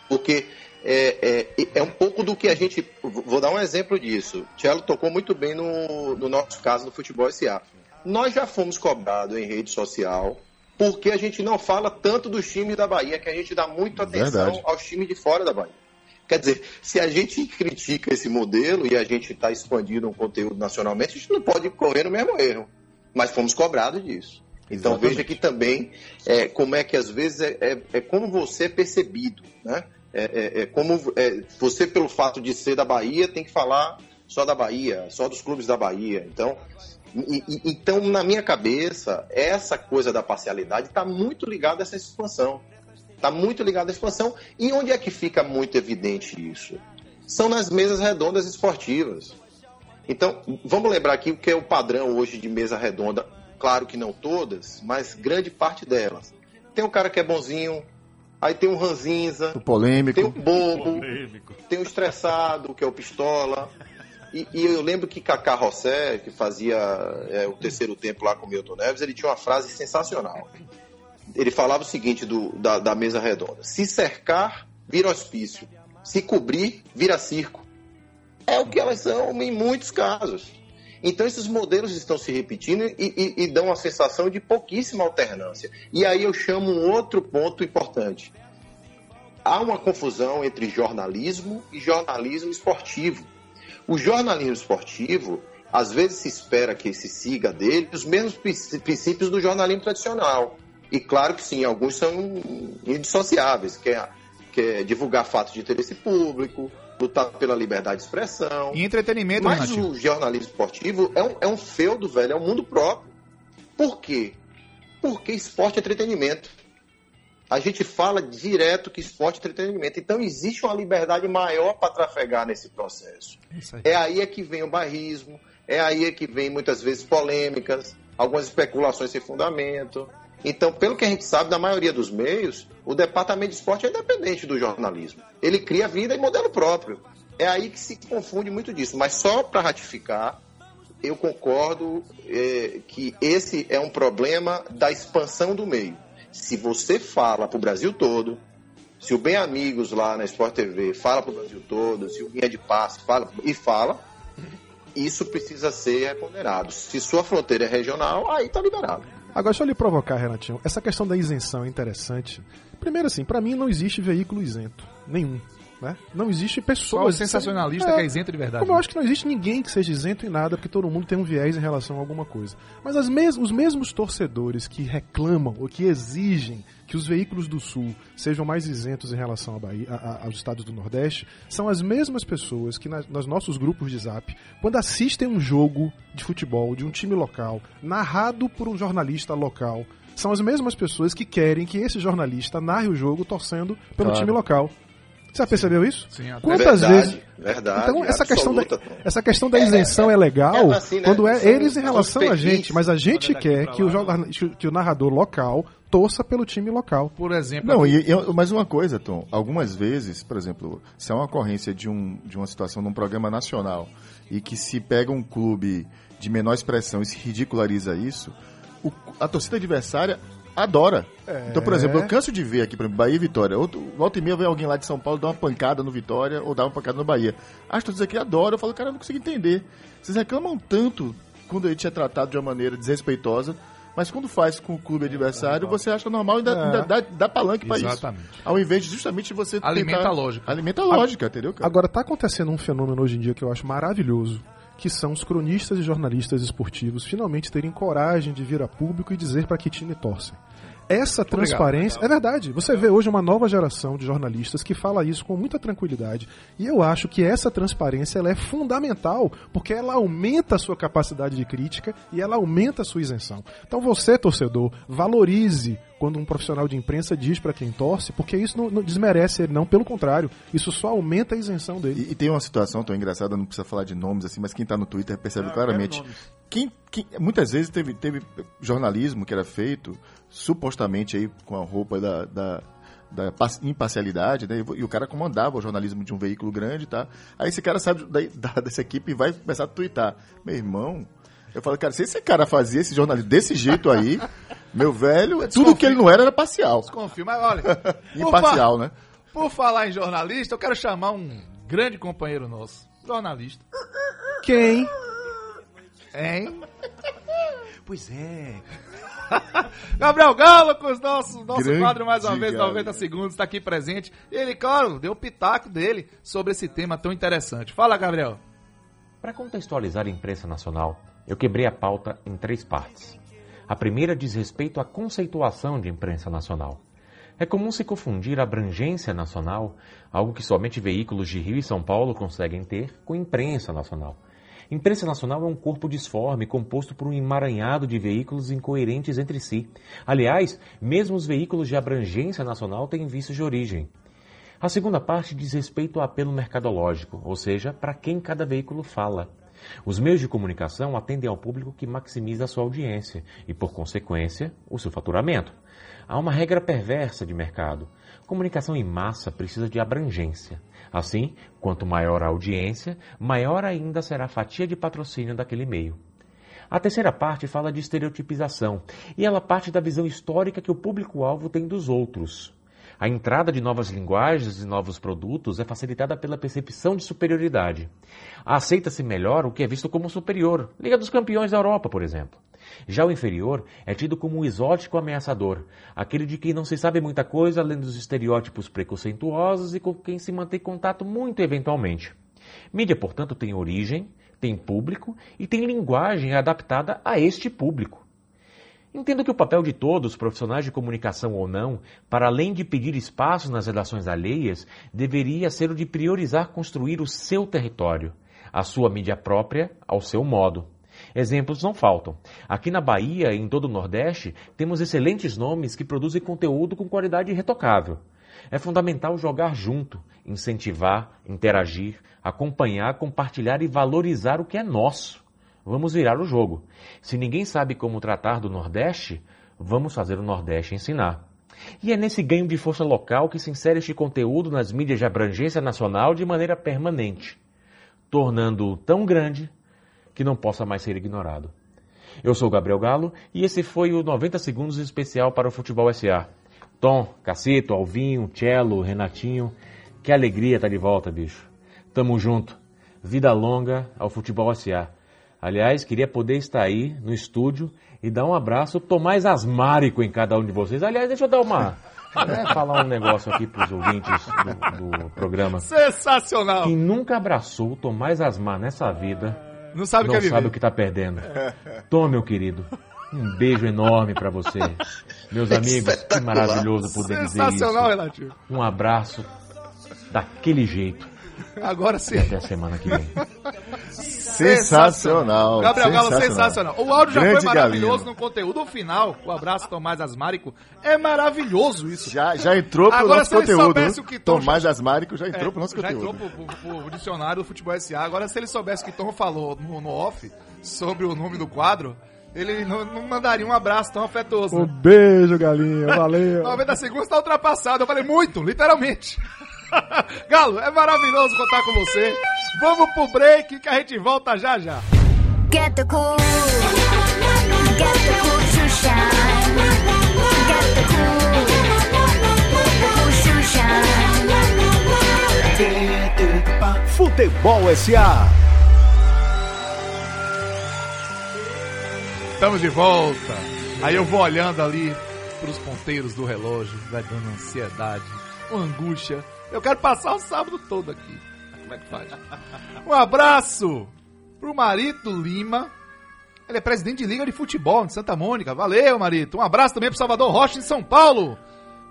Porque é, é, é um pouco do que a gente. Vou dar um exemplo disso. Tiago tocou muito bem no, no nosso caso do futebol SA. Nós já fomos cobrados em rede social porque a gente não fala tanto dos times da Bahia, que a gente dá muita atenção Verdade. aos times de fora da Bahia. Quer dizer, se a gente critica esse modelo e a gente está expandindo um conteúdo nacionalmente, a gente não pode correr no mesmo erro. Mas fomos cobrados disso. Então Exatamente. veja que também é, como é que às vezes é, é, é como você é percebido, né? É, é- é como é, você pelo fato de ser da Bahia tem que falar só da Bahia, só dos clubes da Bahia. Então, e- e- então na minha cabeça essa coisa da parcialidade está muito ligada a essa expansão, está muito ligada à expansão. E onde é que fica muito evidente isso? São nas mesas redondas esportivas. Então, vamos lembrar aqui o que é o padrão hoje de mesa redonda. Claro que não todas, mas grande parte delas. Tem um cara que é bonzinho, aí tem um ranzinza, O polêmico. tem um bobo, Polêmico. tem um estressado, que é o pistola. E, e eu lembro que Kaká Rossé, que fazia é, o terceiro tempo lá com o Milton Neves, ele tinha uma frase sensacional. Ele falava o seguinte do, da, da mesa redonda: se cercar, vira hospício. Se cobrir, vira circo. É o que elas são em muitos casos. Então esses modelos estão se repetindo e, e- e dão uma sensação de pouquíssima alternância. E aí eu chamo um outro ponto importante. Há uma confusão entre jornalismo e jornalismo esportivo. O jornalismo esportivo, às vezes se espera que se siga dele os mesmos princ- princípios do jornalismo tradicional. E claro que sim, alguns são indissociáveis, que é, que é divulgar fatos de interesse público, lutar pela liberdade de expressão. E entretenimento, Mas o jornalismo esportivo é um, é um feudo, velho, é um mundo próprio. Por quê? Porque esporte é entretenimento. A gente fala direto que esporte é entretenimento. Então existe uma liberdade maior para trafegar nesse processo. Aí. É aí é que vem o barrismo, é aí é que vem muitas vezes polêmicas, algumas especulações sem fundamento. Então, pelo que a gente sabe, da maioria dos meios, o departamento de esporte é independente do jornalismo. Ele cria vida e modelo próprio. É aí que se confunde muito disso. Mas só para ratificar, eu concordo é, que esse é um problema da expansão do meio. Se você fala para o Brasil todo, se o Bem Amigos lá na Sport TV fala para o Brasil todo, se o Linha de Passe fala e fala, isso precisa ser ponderado. Se sua fronteira é regional, aí está liberado. Agora, deixa eu lhe provocar, Renatinho. Essa questão da isenção é interessante. Primeiro, assim, pra mim não existe veículo isento. Nenhum. Né? Não existe pessoas. sensacionalista É, que é isento de verdade. Como eu acho que não existe ninguém que seja isento em nada, porque todo mundo tem um viés em relação a alguma coisa. Mas as mes os mesmos torcedores que reclamam ou que exigem que os veículos do Sul sejam mais isentos em relação à Bahia, a- a- aos estados do Nordeste, são as mesmas pessoas que nas, nos nossos grupos de zap, quando assistem um jogo de futebol de um time local, narrado por um jornalista local, são as mesmas pessoas que querem que esse jornalista narre o jogo torcendo pelo Claro. time local. Você já percebeu isso? Sim, até- Quantas Verdade, vezes. verdade, Então, essa questão, da, Tom. essa questão da isenção é, legal é assim, né? quando é São- eles em relação a gente, mas a gente quer que o, que o narrador local torça pelo time local. Por exemplo, Não, e, e mais uma coisa, Tom. Algumas vezes, por exemplo, se é uma ocorrência de, um, de uma situação num programa nacional e que se pega um clube de menor expressão e se ridiculariza isso, o- a torcida adversária adora. Então, por exemplo, eu canso de ver aqui, por exemplo, Bahia e Vitória. Outro, volta e meia vem alguém lá de São Paulo dar uma pancada no Vitória ou dar uma pancada no Bahia. As torcidas aqui adoram. Eu falo, cara, eu não consigo entender. Vocês reclamam tanto quando a gente é tratado de uma maneira desrespeitosa, mas quando faz com o clube adversário, você acha normal e ainda, É. ainda dá, dá palanque pra isso. Exatamente. Ao invés de justamente você Alimenta tentar- a lógica. Alimenta a lógica, entendeu, cara? Agora, tá acontecendo um fenômeno hoje em dia que eu acho maravilhoso, que são os cronistas e jornalistas esportivos finalmente terem coragem de vir a público e dizer para que time torcem. Essa transparência, é verdade. Você vê hoje uma nova geração de jornalistas que fala isso com muita tranquilidade. E eu acho que essa transparência ela é fundamental, porque ela aumenta a sua capacidade de crítica e ela aumenta a sua isenção. Então você, torcedor, valorize quando um profissional de imprensa diz para quem torce, porque isso não, não desmerece ele, não. Pelo contrário, isso só aumenta a isenção dele. E, e tem uma situação tão engraçada, não precisa falar de nomes assim, mas quem tá no Twitter percebe claramente. Quem, quem- muitas vezes teve, teve jornalismo que era feito supostamente aí com a roupa da, da, da imparcialidade, né? E o cara comandava o jornalismo de um veículo grande, tá? Aí esse cara sabe da, da- dessa equipe e vai começar a twittar. Meu irmão, eu falo, cara, se esse cara fazia esse jornalismo desse jeito aí, (laughs) meu velho, tudo que ele não era era parcial. Confio, mas olha. (laughs) Imparcial, né? Por falar em jornalista, eu quero chamar um grande companheiro nosso. Jornalista. Quem? Hein? Pois é. (laughs) Gabriel Galo com os nossos, nosso Grande quadro mais uma vez, Galo. 90 segundos, está aqui presente. Ele, claro, deu o pitaco dele sobre esse tema tão interessante. Fala, Gabriel. Para contextualizar a imprensa nacional, eu quebrei a pauta em três partes. A primeira diz respeito à conceituação de imprensa nacional. É comum se confundir a abrangência nacional, algo que somente veículos de Rio e São Paulo conseguem ter, com imprensa nacional. Imprensa nacional é um corpo disforme composto por um emaranhado de veículos incoerentes entre si. Aliás, mesmo os veículos de abrangência nacional têm vícios de origem. A segunda parte diz respeito ao apelo mercadológico, ou seja, para quem cada veículo fala. Os meios de comunicação atendem ao público que maximiza a sua audiência e, por consequência, o seu faturamento. Há uma regra perversa de mercado. Comunicação em massa precisa de abrangência. Assim, quanto maior a audiência, maior ainda será a fatia de patrocínio daquele meio. A terceira parte fala de estereotipização, e ela parte da visão histórica que o público-alvo tem dos outros. A entrada de novas linguagens e novos produtos é facilitada pela percepção de superioridade. Aceita-se melhor o que é visto como superior, Liga dos Campeões da Europa, por exemplo. Já o inferior é tido como um exótico ameaçador, aquele de quem não se sabe muita coisa além dos estereótipos preconceituosos e com quem se mantém contato muito eventualmente. Mídia, portanto, tem origem, tem público e tem linguagem adaptada a este público. Entendo que o papel de todos, profissionais de comunicação ou não, para além de pedir espaço nas redações alheias, deveria ser o de priorizar construir o seu território, a sua mídia própria, ao seu modo. Exemplos não faltam. Aqui na Bahia e em todo o Nordeste, temos excelentes nomes que produzem conteúdo com qualidade irretocável. É fundamental jogar junto, incentivar, interagir, acompanhar, compartilhar e valorizar o que é nosso. Vamos virar o jogo. Se ninguém sabe como tratar do Nordeste, vamos fazer o Nordeste ensinar. E é nesse ganho de força local que se insere este conteúdo nas mídias de abrangência nacional de maneira permanente, tornando-o tão grande que não possa mais ser ignorado. Eu sou Gabriel Galo e esse foi o 90 Segundos especial para o Futebol SA. Tom, Cacito, Alvinho, Cello, Renatinho, que alegria estar de volta, bicho. Tamo junto. Vida longa ao Futebol SA. Aliás, queria poder estar aí no estúdio e dar um abraço Tomás Asmárico em cada um de vocês. Aliás, deixa eu dar uma (laughs) É falar um negócio aqui pros ouvintes do, do programa. Sensacional. Quem nunca abraçou o Tomás Asmar nessa vida Não sabe o não é sabe o que tá perdendo. Tom, meu querido, um beijo enorme pra você. Meus amigos, que maravilhoso poder dizer Sensacional, isso. Relativo. Um abraço daquele jeito. Agora sim. E até a semana que vem. (laughs) Sensacional. Gabriel Galo, sensacional. O áudio já Grande foi maravilhoso no conteúdo. O final, o abraço Tomás Asmárico, é maravilhoso isso. Já, já entrou pro Agora, nosso se ele conteúdo. soubesse o que Tom Tomás Asmárico já entrou É, pro nosso já conteúdo. entrou pro, pro- pro dicionário do Futebol SA. Agora, se ele soubesse o que Tom falou no, no off sobre o nome do quadro, ele não, não mandaria um abraço tão afetuoso. Um né? beijo, galinha. Valeu. (laughs) 90 segundos tá ultrapassado. Eu falei muito, literalmente. (laughs) Galo, é maravilhoso contar com você. Vamos pro break que a gente volta já já. Get the cool. Get the cool to shine. Get the cool. The cool to shine. Futebol SA. Estamos de volta. Aí eu vou olhando ali pros ponteiros do relógio, vai dando ansiedade, uma angústia. Eu quero passar o sábado todo aqui. Como é que faz? Um abraço pro Marito Lima. Ele é presidente de Liga de Futebol de Santa Mônica. Valeu, Marito. Um abraço também pro Salvador Rocha em São Paulo.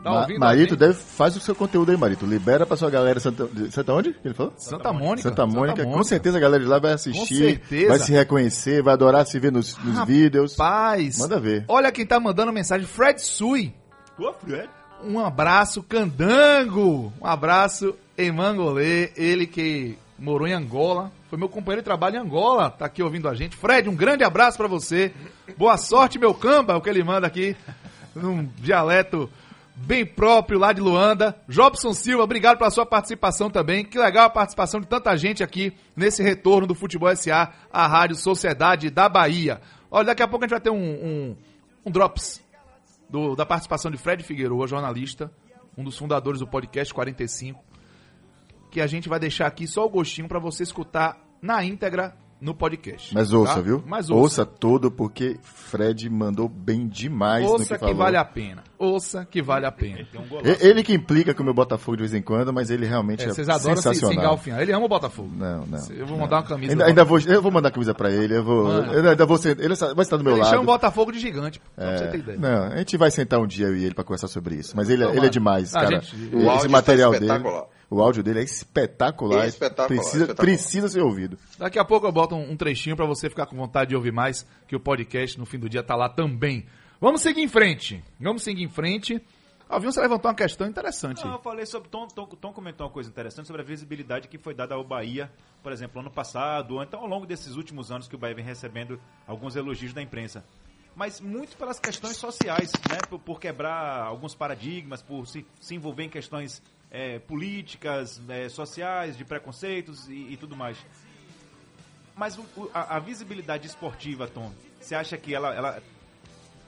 Tá Ma- Marito, deve, faz o seu conteúdo aí, Marito. Libera pra sua galera. Santa, Santa onde? ele falou? Santa Mônica. Santa Mônica. Com certeza a galera de lá vai assistir, certeza. vai se reconhecer, vai adorar se ver nos, nos vídeos. Paz. Manda ver. Olha quem tá mandando mensagem. Fred Sui. Pô, Fred. Um abraço, Candango. Um abraço, Emangolê. Ele que morou em Angola. Foi meu companheiro de trabalho em Angola. Tá aqui ouvindo a gente. Fred, um grande abraço pra você. Boa sorte, meu camba. É o que ele manda aqui. Num dialeto bem próprio lá de Luanda. Jobson Silva, obrigado pela sua participação também. Que legal a participação de tanta gente aqui nesse retorno do Futebol SA, a Rádio Sociedade da Bahia. Olha, daqui a pouco a gente vai ter um, um, um Drops do- da participação de Fred Figueroa, jornalista, um dos fundadores do podcast 45, que a gente vai deixar aqui só o gostinho pra você escutar na íntegra no podcast. Mas ouça, tá? viu? Mas ouça. ouça. todo, porque Fred mandou bem demais no Ouça que que, falou. vale a pena. Ouça que vale a pena. Um Ele que implica com o meu Botafogo de vez em quando, mas ele realmente É, é, vocês adoram se, se sensacional. engalfinhar. Ele ama o Botafogo. Não, não. Eu vou mandar uma camisa. Ainda, ainda vou, eu vou mandar a camisa pra ele, eu vou. Manda. Eu ainda vou ser, ele vai estar do meu Ele lado. chama o Botafogo de gigante, pra É, você ter ideia. não, a gente vai sentar um dia eu e ele pra conversar sobre isso. Mas ele, é- Tomara. ele é demais, A cara. gente- O Esse áudio material está dele. O áudio dele é espetacular. Espetacular, Precisa, espetacular. precisa ser ouvido. Daqui a pouco eu boto um, um trechinho pra você ficar com vontade de ouvir mais, que o podcast no fim do dia tá lá também. Vamos seguir em frente. Vamos seguir em frente. Alvinho, você levantou uma questão interessante. Não, eu falei sobre. Tom, Tom, Tom comentou uma coisa interessante sobre a visibilidade que foi dada ao Bahia, por exemplo, ano passado, ou então ao longo desses últimos anos que o Bahia vem recebendo alguns elogios da imprensa. Mas muito pelas questões sociais, né? Por, por quebrar alguns paradigmas, por se, se envolver em questões é, políticas, é, sociais, de preconceitos e, e tudo mais. Mas o- a, a visibilidade esportiva, Tom, você acha que ela, ela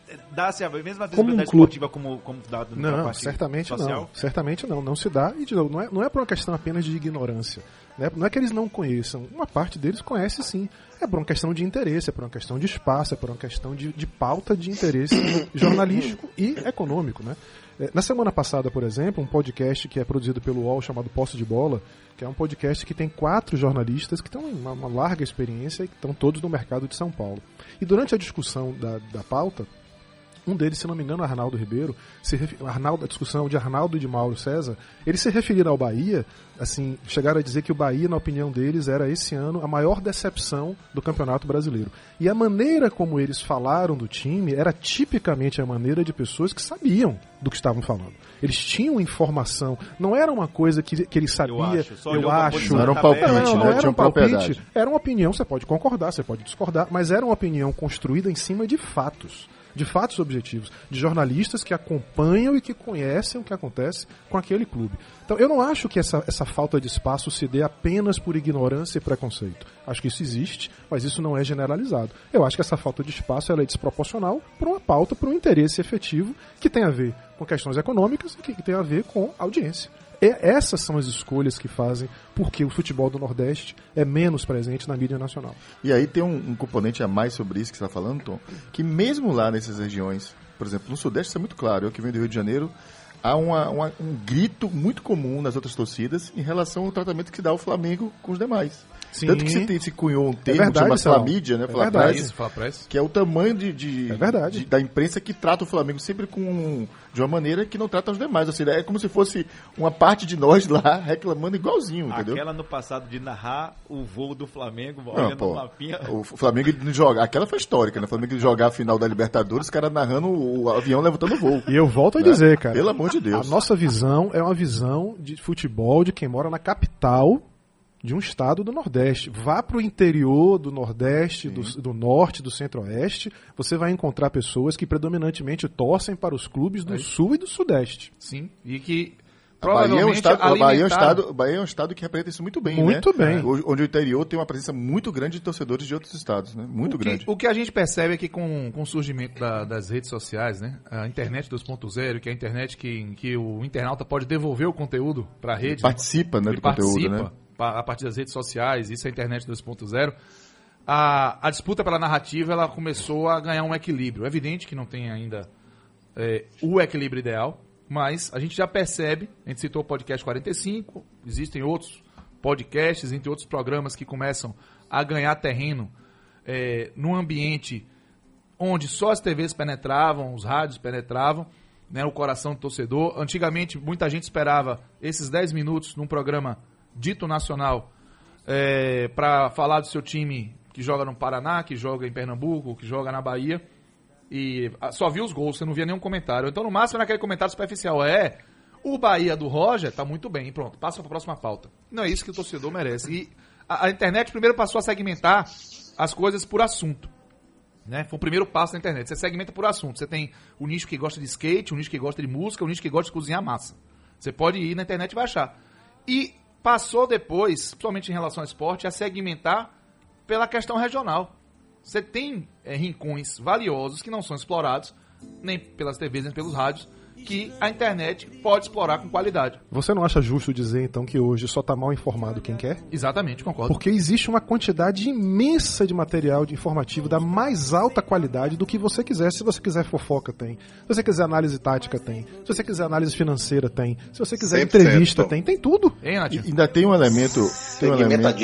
é, dá-se a mesma Como um visibilidade esportiva como, como dado na Não, parte certamente social? não. Certamente não. Não se dá. E, de novo, não é, não é por uma questão apenas de ignorância. Né? Não é que eles não conheçam. Uma parte deles conhece sim. É por uma questão de interesse, é por uma questão de espaço, é por uma questão de, de pauta de interesse (coughs) jornalístico e econômico. Né? É, Na semana passada, por exemplo, um podcast que é produzido pelo UOL chamado Posse de Bola, que é um podcast que tem quatro jornalistas que têm uma, uma larga experiência e que estão todos no mercado de São Paulo. E durante a discussão da, da pauta, um deles, se não me engano, Arnaldo Ribeiro, se Arnaldo, a discussão de Arnaldo e de Mauro César, eles se referiram ao Bahia, assim, chegaram a dizer que o Bahia, na opinião deles, era esse ano a maior decepção do Campeonato Brasileiro. E a maneira como eles falaram do time era tipicamente a maneira de pessoas que sabiam do que estavam falando. Eles tinham informação, não era uma coisa que, que ele sabia, acho, eu olhou pra acho. Não era um palpite, tabela. Não, né? não era um palpite, era uma opinião, você pode concordar, você pode discordar, mas era uma opinião construída em cima de fatos, de fatos objetivos, de jornalistas que acompanham e que conhecem o que acontece com aquele clube. Então, eu não acho que essa, essa falta de espaço se dê apenas por ignorância e preconceito. Acho que isso existe, mas isso não é generalizado. Eu acho que essa falta de espaço é desproporcional para uma pauta, para um interesse efetivo que tem a ver com questões econômicas e que tem a ver com audiência. E essas são as escolhas que fazem porque o futebol do Nordeste é menos presente na mídia nacional. E aí tem um, um componente a mais sobre isso que você está falando, Tom, que mesmo lá nessas regiões, por exemplo, no Sudeste isso é muito claro, eu que venho do Rio de Janeiro, há uma- uma- um grito muito comum nas outras torcidas em relação ao tratamento que dá o Flamengo com os demais. Sim. Tanto que se, tem, se cunhou um termo verdade, chamado Saulo. Flamídia, né? É Flapress, verdade. Isso, isso. que é o tamanho de, de- É verdade. de- da imprensa que trata o Flamengo sempre com de uma maneira que não trata os demais. Ou seja, é como se fosse uma parte de nós lá (laughs) reclamando igualzinho, entendeu? Aquela no passado de narrar o voo do Flamengo, Não, olhando pô, o mapinha. o Flamengo não joga. Aquela foi histórica, né? O Flamengo jogar a final da Libertadores, os caras narrando o avião levantando voo. E eu volto a Né? dizer, cara. Pelo amor de Deus. A nossa visão é uma visão de futebol de quem mora na capital de um estado do Nordeste. Vá para o interior do Nordeste, do, do Norte, do Centro-Oeste, você vai encontrar pessoas que predominantemente torcem para os clubes do Sul e do Sudeste. Sim, e que A Bahia, é um estado, Bahia, é um estado, Bahia é um estado que representa isso muito bem, Muito né? bem. O- Onde o interior tem uma presença muito grande de torcedores de outros estados, né? Muito o que, grande. O que a gente percebe é que com, com o surgimento da- das redes sociais, né? A internet 2.0, que é a internet que, em que o internauta pode devolver o conteúdo para a rede. Participa, né, Ele do conteúdo, participa né? A partir das redes sociais, isso é a internet 2.0. A, a disputa pela narrativa ela começou a ganhar um equilíbrio. É evidente que não tem ainda é, o equilíbrio ideal, mas a gente já percebe, a gente citou o podcast 45, existem outros podcasts, entre outros programas que começam a ganhar terreno é, num ambiente onde só as TVs penetravam, os rádios penetravam, né, o coração do torcedor. Antigamente, muita gente esperava esses 10 minutos num programa dito nacional para falar do seu time que joga no Paraná, que joga em Pernambuco, que joga na Bahia e ah, só via os gols, você não via nenhum comentário. Então, no máximo, era aquele comentário superficial. É, o Bahia do Roger tá muito bem, pronto, passa para a próxima pauta. Não é isso que o torcedor merece. E a, a internet primeiro passou a segmentar as coisas por assunto. Né? Foi o primeiro passo da internet. Você segmenta por assunto. Você tem o nicho que gosta de skate, o nicho que gosta de música, o nicho que gosta de cozinhar massa. Você pode ir na internet e vai achar. E passou depois, principalmente em relação ao esporte, a segmentar pela questão regional. Você tem é, rincões valiosos que não são explorados, nem pelas TVs, nem pelos rádios, que a internet pode explorar com qualidade. Você não acha justo dizer, então, que hoje só está mal informado quem quer? Exatamente, concordo. Porque existe uma quantidade imensa de material de informativo da mais alta qualidade do que você quiser. Se você quiser fofoca, tem. Se você quiser análise tática, tem. Se você quiser análise financeira, tem. Se você quiser 100%, entrevista, tem. Tem tudo. Hein, Nath? E ainda tem um elemento, tem um elemento,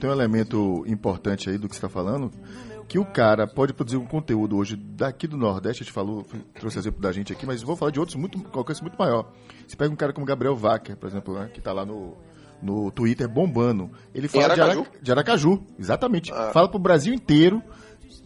tem um elemento importante aí do que você está falando, que o cara pode produzir um conteúdo hoje daqui do Nordeste, a gente falou, trouxe exemplo da gente aqui, mas vou falar de outros muito, com alcance muito maior. Você pega um cara como Gabriel Wacker, por exemplo, né, que está lá no, no Twitter bombando. Ele fala de, Aracaju? Ara- de Aracaju, exatamente. Ah. Fala pro Brasil inteiro.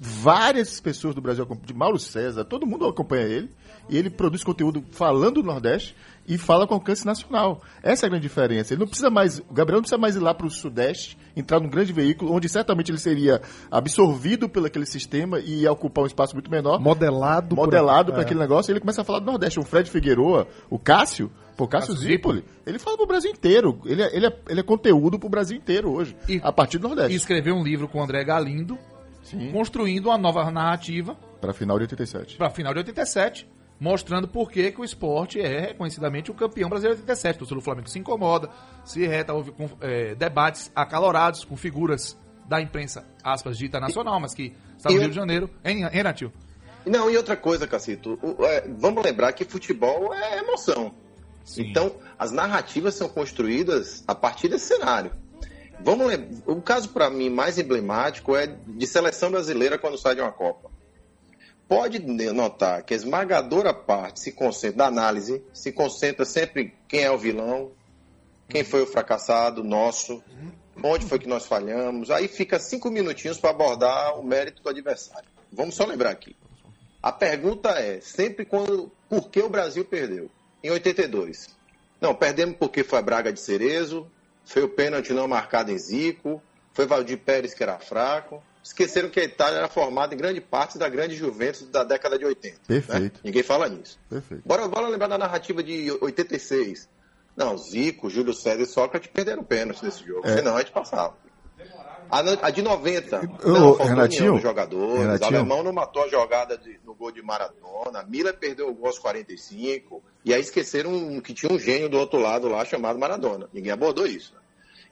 Várias pessoas do Brasil, de Mauro César, todo mundo acompanha ele. E ele produz conteúdo falando do Nordeste e fala com alcance nacional. Essa é a grande diferença. Ele não precisa mais, o Gabriel não precisa mais ir lá para o Sudeste, entrar num grande veículo, onde certamente ele seria absorvido pelo aquele sistema e ia ocupar um espaço muito menor Modelado. modelado para é. aquele negócio, e ele começa a falar do Nordeste. O Fred Figueroa, o Cássio, pô, Cássio Zipoli, ele fala pro Brasil inteiro. Ele é, ele é, ele é conteúdo pro Brasil inteiro hoje, E- a partir do E Nordeste. escreveu um livro com o André Galindo, Sim. construindo uma nova narrativa Para final de 87. para final de 87, mostrando por que, que o esporte é reconhecidamente o campeão brasileiro de 87. O torcedor do Flamengo se incomoda, se reta, houve com, é, debates acalorados com figuras da imprensa, aspas, dita nacional, mas que está no Rio de Janeiro. Hein, hein, Natil? Não, e outra coisa, Cacito, é, vamos lembrar que futebol é emoção. Então, as narrativas são construídas a partir desse cenário. Vamos lem- o caso para mim mais emblemático é de seleção brasileira quando sai de uma Copa. Pode notar que a esmagadora parte se concentra da análise, se concentra sempre em quem é o vilão, quem foi o fracassado nosso, onde foi que nós falhamos. Aí fica cinco minutinhos para abordar o mérito do adversário. Vamos só lembrar aqui. A pergunta é sempre quando, por que o Brasil perdeu? Em 82. Não, perdemos porque foi a Braga de Cerezo, foi o pênalti não marcado em Zico, foi Valdir Pérez que era fraco. Esqueceram que a Itália era formada em grande parte da grande Juventus da década de 80. né? Perfeito. Ninguém fala nisso. Perfeito. Bora, bora lembrar da narrativa de 86. Não, Zico, Júlio César e Sócrates perderam pênalti nesse jogo, É. senão a gente passava. A, de 90, Ô, não, Renatinho, dos jogadores, Renatinho. o alemão não matou a jogada de- no gol de Maradona, Miller perdeu o gol aos 45, e aí esqueceram que tinha um gênio do outro lado lá chamado Maradona. Ninguém abordou isso.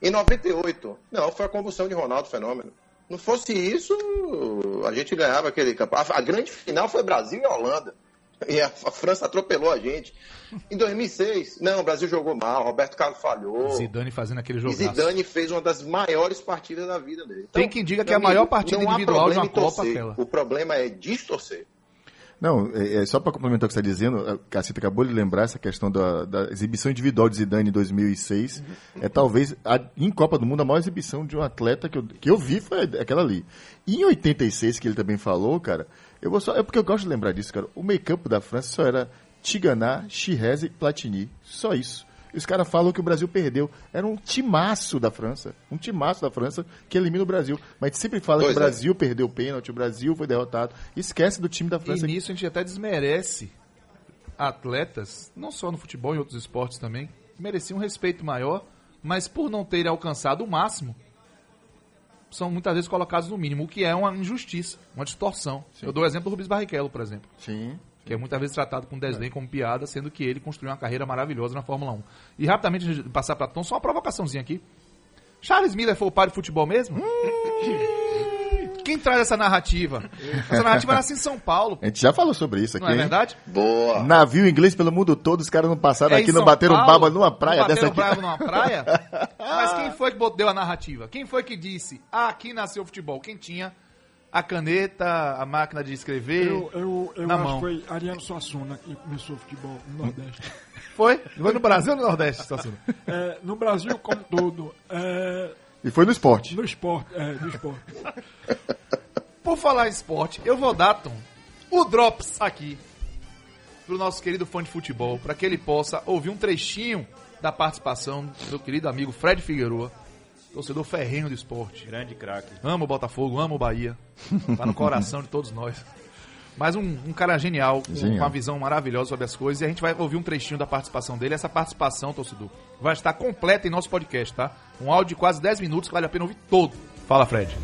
Em 98, não, foi a convulsão de Ronaldo Fenômeno. Não fosse isso, a gente ganhava aquele campeonato. A grande final foi Brasil e Holanda. E a, França atropelou a gente. Em 2006, não, o Brasil jogou mal, Roberto Carlos falhou. Zidane fazendo aquele jogo. Zidane fez uma das maiores partidas da vida dele. Então, Tem quem diga que é a maior partida individual de uma Copa torcer. aquela. O problema é distorcer. Não, é, é só para complementar o que você está dizendo, a Cacita acabou de lembrar essa questão da, da exibição individual de Zidane em 2006. É talvez, a- em Copa do Mundo, a maior exibição de um atleta que eu, que eu vi foi aquela ali. E em 86, que ele também falou, cara, eu vou só, é porque eu gosto de lembrar disso, cara. O meio-campo da França só era Tiganá, Chirrez e Platini. Só isso. E os caras falam que o Brasil perdeu. Era um timaço da França. Um timaço da França que elimina o Brasil. Mas a gente sempre fala Pois que o é. Brasil perdeu o pênalti, o Brasil foi derrotado. Esquece do time da E França. nisso a gente até desmerece atletas, não só no futebol, em outros esportes também, que mereciam um respeito maior, mas por não terem alcançado o máximo, são muitas vezes colocados no mínimo, o que é uma injustiça, uma distorção. Eu dou o exemplo do Rubens Barrichello, por exemplo, Sim. Que é muitas vezes tratado com desdém, como piada, sendo que ele construiu uma carreira maravilhosa na Fórmula 1. E rapidamente, passar para Tom, só uma provocaçãozinha aqui. Charles Miller foi o pai do futebol mesmo? Quem traz essa narrativa? Essa narrativa nasce em São Paulo, A gente já falou sobre isso aqui. não é hein? verdade? Boa. Navio inglês pelo mundo todo, os caras não passaram É aqui, não São bateram Paulo, baba numa praia não dessa bateram aqui. bravo numa praia? (laughs) Mas quem foi que deu a narrativa? Quem foi que disse, ah, aqui nasceu o futebol? Quem tinha a caneta, a máquina de escrever? Eu, eu, eu Na acho mão. que foi Ariano Suassuna que começou o futebol no Nordeste. (laughs) Foi? Foi no Brasil ou no Nordeste, Sassuna? (laughs) É, no Brasil como todo, é, E foi no esporte. no esporte, é, no esporte. (laughs) Por falar em esporte, eu vou dar, Tom, o Drops aqui pro nosso querido fã de futebol, para que ele possa ouvir um trechinho da participação do querido amigo Fred Figueroa, torcedor ferrenho do esporte. Grande craque. Amo o Botafogo, amo o Bahia. Tá no coração de todos nós. Mas um, um cara genial, com Genial. uma visão maravilhosa sobre as coisas. E a gente vai ouvir um trechinho da participação dele. Essa participação, torcedor, vai estar completa em nosso podcast, tá? Um áudio de quase 10 minutos que vale a pena ouvir todo. Fala, Fred.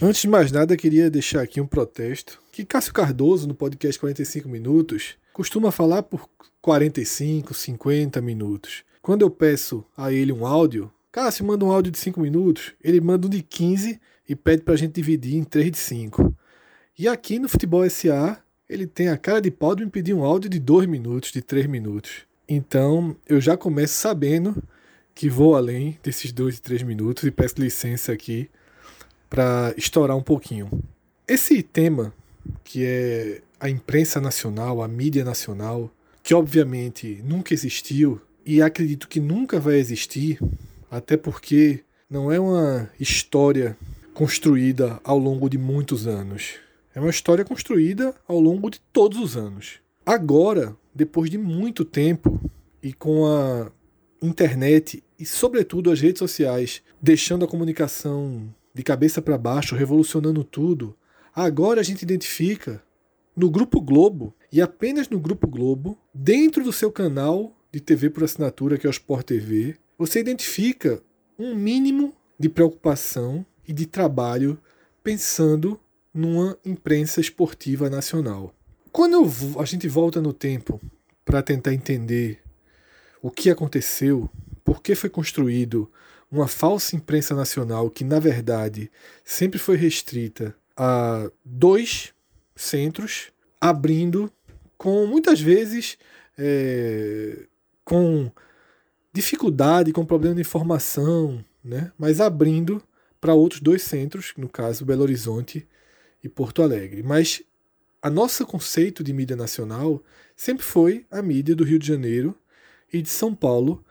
Antes de mais nada, queria deixar aqui um protesto que Cássio Cardoso, no podcast 45 Minutos, costuma falar por 45, 50 minutos. Quando eu peço a ele um áudio, Cássio manda um áudio de 5 minutos, ele manda um de 15 e pede pra gente dividir em 3 de 5. E aqui no Futebol SA, ele tem a cara de pau de me pedir um áudio de 2 minutos, de 3 minutos. Então, eu já começo sabendo que vou além desses 2 e 3 minutos e peço licença aqui para estourar um pouquinho. Esse tema, que é a imprensa nacional, a mídia nacional, que obviamente nunca existiu e acredito que nunca vai existir, até porque não é uma história construída ao longo de muitos anos. É uma história construída ao longo de todos os anos. Agora, depois de muito tempo e com a internet e, sobretudo, as redes sociais deixando a comunicação de cabeça para baixo, revolucionando tudo, agora a gente identifica no Grupo Globo e apenas no Grupo Globo, dentro do seu canal de TV por assinatura, que é o Sport TV, você identifica um mínimo de preocupação e de trabalho pensando numa imprensa esportiva nacional. Quando eu a gente volta no tempo para tentar entender o que aconteceu, por que foi construído uma falsa imprensa nacional que, na verdade, sempre foi restrita a dois centros, abrindo com muitas vezes é, com dificuldade, com problema de informação, né? mas abrindo para outros dois centros, no caso Belo Horizonte e Porto Alegre. Mas a nosso conceito de mídia nacional sempre foi a mídia do Rio de Janeiro e de São Paulo,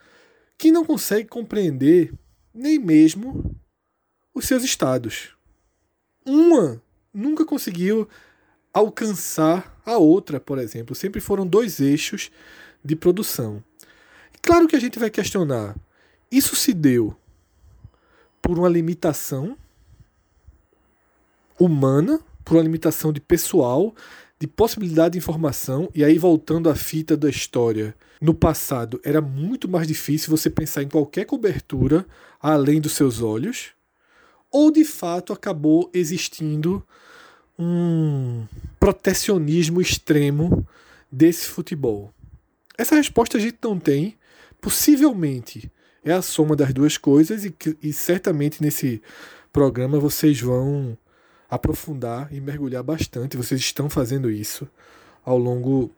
que não consegue compreender nem mesmo os seus estados. Uma nunca conseguiu alcançar a outra, por exemplo. Sempre foram dois eixos de produção. Claro que a gente vai questionar: isso se deu por uma limitação humana, por uma limitação de pessoal, de possibilidade de informação, e aí voltando à fita da história, no passado era muito mais difícil você pensar em qualquer cobertura além dos seus olhos, ou de fato acabou existindo um protecionismo extremo desse futebol? Essa resposta a gente não tem. Possivelmente é a soma das duas coisas, e, e certamente nesse programa vocês vão aprofundar e mergulhar bastante. Vocês estão fazendo isso ao longo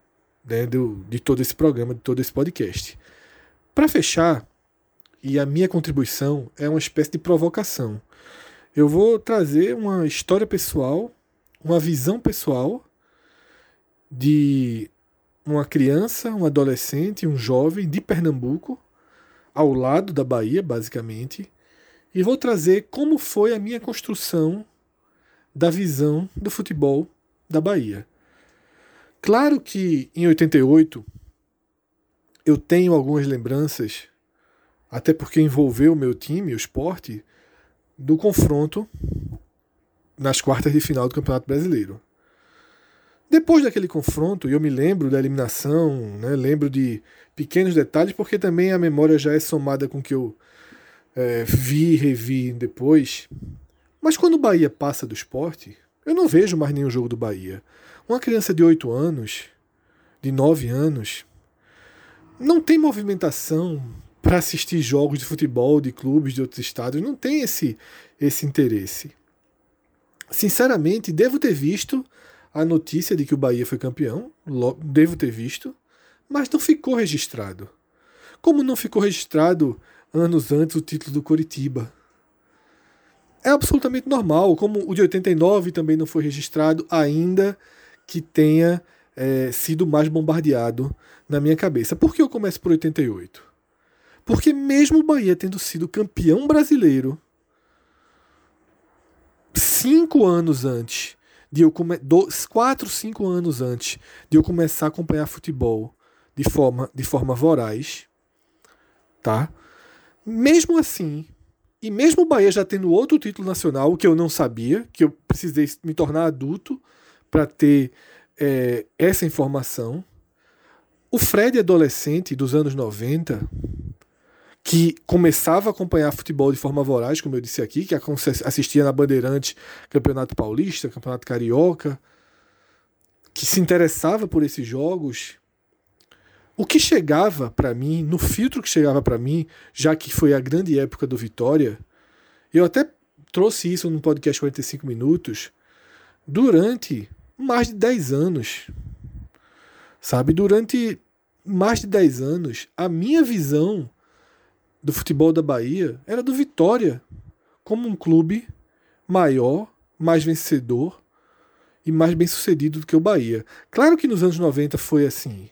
né, do, de todo esse programa, de todo esse podcast. Para fechar, e a minha contribuição é uma espécie de provocação. Eu vou trazer uma história pessoal, uma visão pessoal de uma criança, um adolescente, um jovem de Pernambuco, ao lado da Bahia, basicamente, e vou trazer como foi a minha construção da visão do futebol da Bahia. Claro que em 88 eu tenho algumas lembranças, até porque envolveu o meu time, o esporte, do confronto nas quartas de final do Campeonato Brasileiro. Depois daquele confronto, eu me lembro da eliminação, né, lembro de pequenos detalhes, porque também a memória já é somada com o que eu é, vi e revi depois. Mas quando o Bahia passa do esporte, eu não vejo mais nenhum jogo do Bahia. Uma criança de 8 anos, de 9 anos, não tem movimentação para assistir jogos de futebol de clubes de outros estados, não tem esse, esse interesse. Sinceramente, devo ter visto a notícia de que o Bahia foi campeão, devo ter visto, mas não ficou registrado. Como não ficou registrado anos antes o título do Coritiba. É absolutamente normal, como o de 89 também não foi registrado, ainda que tenha é, sido mais bombardeado na minha cabeça. Por que eu começo por 88? Porque mesmo o Bahia tendo sido campeão brasileiro cinco anos antes de eu come... quatro, cinco anos antes de eu começar a acompanhar futebol de forma, de forma voraz, tá? Mesmo assim, e mesmo o Bahia já tendo outro título nacional, que eu não sabia, que eu precisei me tornar adulto para ter é, essa informação, o Fred adolescente dos anos 90, que começava a acompanhar futebol de forma voraz, como eu disse aqui, que assistia na Bandeirante Campeonato Paulista, Campeonato Carioca, que se interessava por esses jogos, o que chegava para mim, no filtro que chegava para mim, já que foi a grande época do Vitória, eu até trouxe isso no podcast 45 minutos, durante mais de 10 anos. Sabe, durante mais de 10 anos, a minha visão do futebol da Bahia era do Vitória como um clube maior, mais vencedor e mais bem sucedido do que o Bahia. Claro que nos anos 90 foi assim.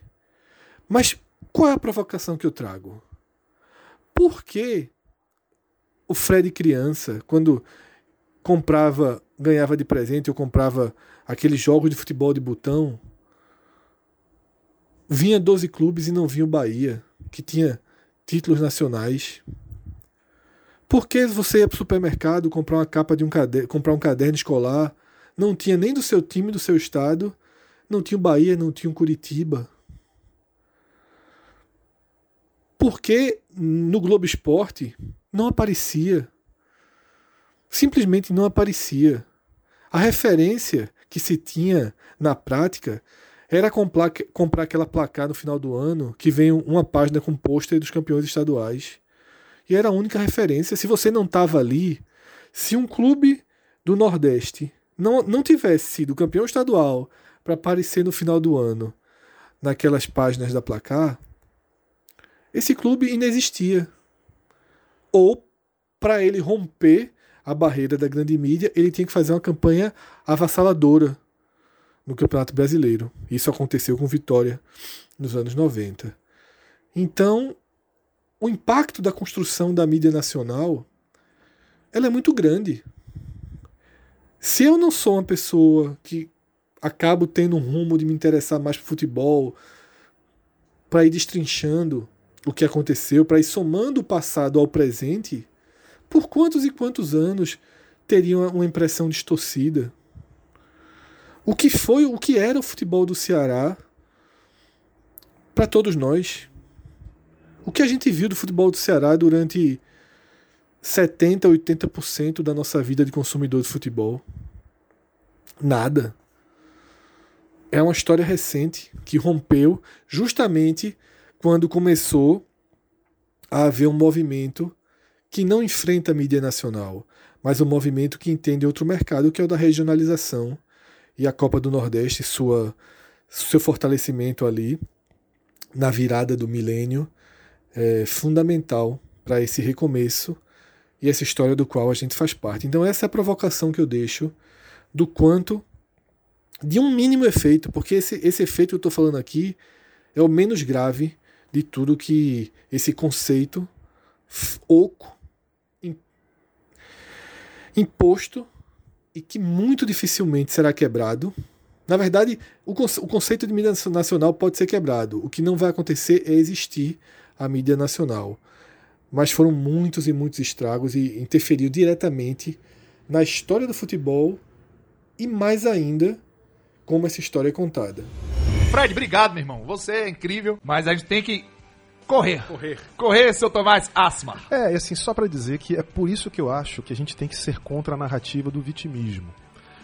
Mas qual é a provocação que eu trago? Por que o Fred criança, quando comprava, ganhava de presente, eu comprava aqueles jogos de futebol de botão, vinha 12 clubes e não vinha o Bahia, que tinha títulos nacionais. Por que você ia para o supermercado comprar uma capa de um caderno, comprar um caderno escolar? Não tinha nem do seu time, do seu estado. Não tinha o Bahia, não tinha o Curitiba. Por que no Globo Esporte não aparecia? Simplesmente não aparecia. A referência que se tinha na prática era comprar, comprar aquela placar no final do ano que vem uma página com pôster dos campeões estaduais. E era a única referência. Se você não estava ali, se um clube do Nordeste não, não tivesse sido campeão estadual para aparecer no final do ano naquelas páginas da placar, esse clube inexistia. Ou, para ele romper a barreira da grande mídia, ele tinha que fazer uma campanha avassaladora no Campeonato Brasileiro. Isso aconteceu com Vitória nos anos 90. Então, o impacto da construção da mídia nacional ela é muito grande. Se eu não sou uma pessoa que acabo tendo um rumo de me interessar mais por futebol, para ir destrinchando o que aconteceu, para ir somando o passado ao presente, por quantos e quantos anos teriam uma impressão distorcida? O que foi, o que era o futebol do Ceará para todos nós. O que a gente viu do futebol do Ceará durante 70, 80% da nossa vida de consumidor de futebol? Nada. É uma história recente que rompeu justamente quando começou a haver um movimento que não enfrenta a mídia nacional, mas um movimento que entende outro mercado, que é o da regionalização e a Copa do Nordeste, sua, seu fortalecimento ali na virada do milênio é fundamental para esse recomeço e essa história do qual a gente faz parte. Então essa é a provocação que eu deixo do quanto de um mínimo efeito, porque esse, esse efeito que eu estou falando aqui é o menos grave de tudo que esse conceito oco, im- imposto e que muito dificilmente será quebrado. Na verdade, o, conce- o conceito de mídia nacional pode ser quebrado. O que não vai acontecer é existir a mídia nacional. Mas foram muitos e muitos estragos e interferiu diretamente na história do futebol e mais ainda como essa história é contada. Fred, obrigado, meu irmão. Você é incrível, mas a gente tem que correr. Correr. Correr, seu Tomás Asma. É, e assim, só pra dizer que é por isso que eu acho que a gente tem que ser contra a narrativa do vitimismo.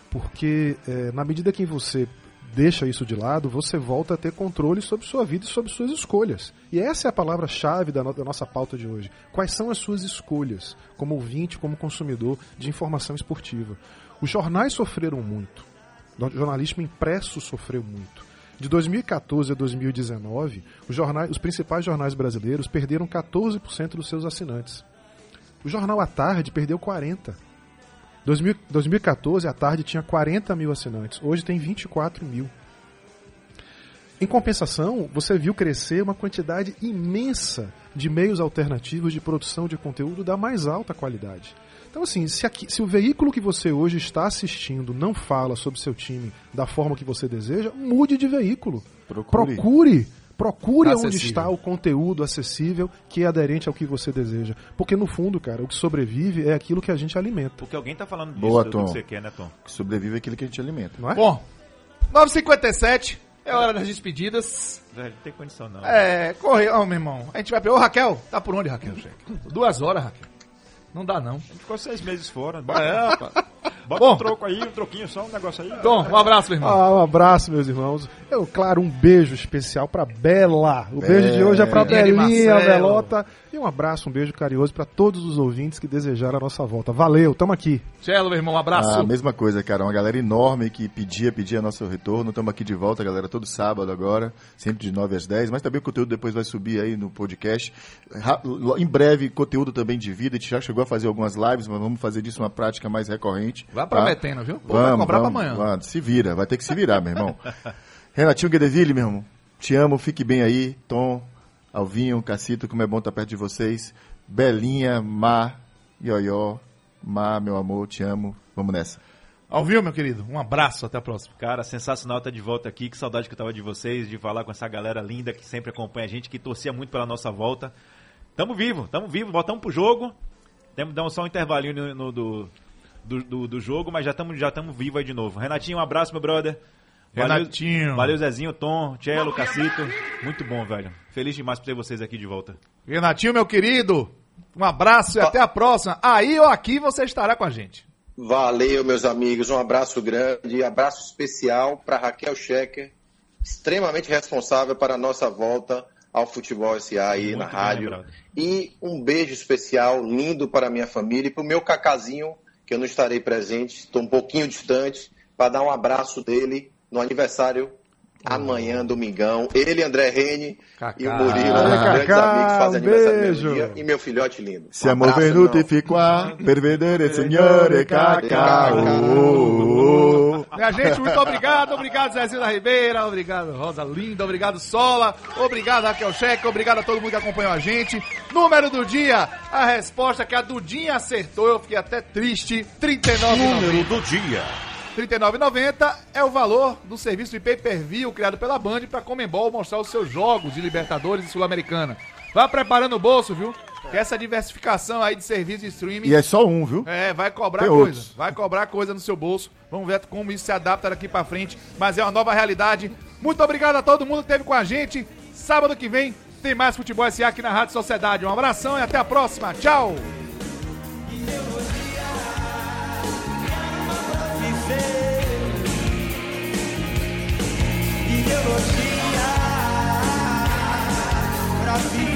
Porque é, na medida que você deixa isso de lado, você volta a ter controle sobre sua vida e sobre suas escolhas. E essa é a palavra-chave da, no- da nossa pauta de hoje. Quais são as suas escolhas, como ouvinte, como consumidor de informação esportiva? Os jornais sofreram muito. O jornalismo impresso sofreu muito. De 2014 a 2019, os, jornais, os principais jornais brasileiros perderam 14% dos seus assinantes. O jornal à tarde perdeu 40%. 2000 2014, a tarde tinha 40 mil assinantes, hoje tem 24 mil. Em compensação, você viu crescer uma quantidade imensa de meios alternativos de produção de conteúdo da mais alta qualidade. Então, assim, se, aqui- se o veículo que você hoje está assistindo não fala sobre seu time da forma que você deseja, mude de veículo. Procure. Procure, procure onde está o conteúdo acessível que é aderente ao que você deseja. Porque, no fundo, cara, o que sobrevive é aquilo que a gente alimenta. Porque alguém tá falando disso, Boa, Tom. que você quer, né, Tom? Que sobrevive aquilo que a gente alimenta. Não é? Bom, 9h57, é hora das despedidas. Velho, não tem condição não. É, correr, ó, meu irmão. A gente vai. Ô, Raquel, tá por onde, Raquel? Duas horas, Raquel. Não dá, não. A gente ficou seis meses fora. É, rapaz. Bota Bom. um troco aí, um troquinho só, um negócio aí. Tom, um abraço, meu irmão. Ah, um abraço, meus irmãos. Eu, claro, um beijo especial pra Bela. O beijo de hoje é pra Belinha. Velota. E um abraço, um beijo carinhoso pra todos os ouvintes que desejaram a nossa volta. Valeu, tamo aqui. Tchelo, meu irmão, um abraço. A mesma coisa, cara. Uma galera enorme que pedia, pedia nosso retorno. Estamos aqui de volta, galera, todo sábado agora, sempre de 9 às 10. Mas também o conteúdo depois vai subir aí no podcast. Em breve, conteúdo também de vida. A gente já chegou a fazer algumas lives, mas vamos fazer disso uma prática mais recorrente. Vai tá? prometendo, viu? Pô, vai Vamos, cobrar pra vamos, amanhã. vamos. Se vira, vai ter que se virar, meu irmão. (laughs) Renatinho Guedeville, meu irmão. Te amo, fique bem aí. Tom, Alvinho, Cacito, como é bom estar perto de vocês. Belinha, Má, Ioió, Má, meu amor, te amo. Vamos nessa. Ouviu, meu querido? Um abraço, até a próxima. Cara, sensacional estar de volta aqui. Que saudade que eu tava de vocês, de falar com essa galera linda que sempre acompanha a gente, que torcia muito pela nossa volta. Tamo vivo, tamo vivo, voltamos pro jogo. Temos dar só um intervalinho no, no- do, do, do- do jogo, mas já estamos já tamo vivo aí de novo. Renatinho, um abraço, meu brother. Valeu- Renatinho. Valeu, Zezinho, Tom, Cello, Cacito. Muito bom, velho. Feliz demais por ter vocês aqui de volta. Renatinho, meu querido, um abraço e até a próxima. Aí ou aqui você estará com a gente. Valeu, meus amigos. Um abraço grande, abraço especial para Raquel Schecker, extremamente responsável para a nossa volta ao Futebol SA aí Muito na bem rádio. lembrado. E um beijo especial, lindo para a minha família e para o meu cacazinho, que eu não estarei presente, estou um pouquinho distante, para dar um abraço dele no aniversário amanhã, domingão. Ele, André Rene e o Murilo, Olha, os grandes Cacá, amigos fazem um aniversário no dia, e meu filhote lindo. Se Um irmão. fico a per vedere signore Minha gente, muito obrigado. Obrigado, Zezinho da Ribeira. Obrigado, Rosa Linda. Obrigado, Sola. Obrigado, Raquel Cheque. Obrigado a todo mundo que acompanhou a gente. Número do dia. A resposta que a Dudinha acertou. Eu fiquei até triste. 39,90. Número do dia. 39,90 é o valor do serviço de pay-per-view criado pela Band para Comembol mostrar os seus jogos de Libertadores e Sul-Americana. Vá preparando o bolso, viu? Que essa diversificação aí de serviço de streaming E é só um, viu? é, vai cobrar Tem coisa. outros. Vai cobrar coisa no seu bolso. Vamos ver como isso se adapta daqui pra frente. Mas é uma nova realidade. Muito obrigado a todo mundo que esteve com a gente. Sábado que vem tem mais Futebol SA aqui na Rádio Sociedade. Um abração e até a próxima. Tchau! ideologia pra viver.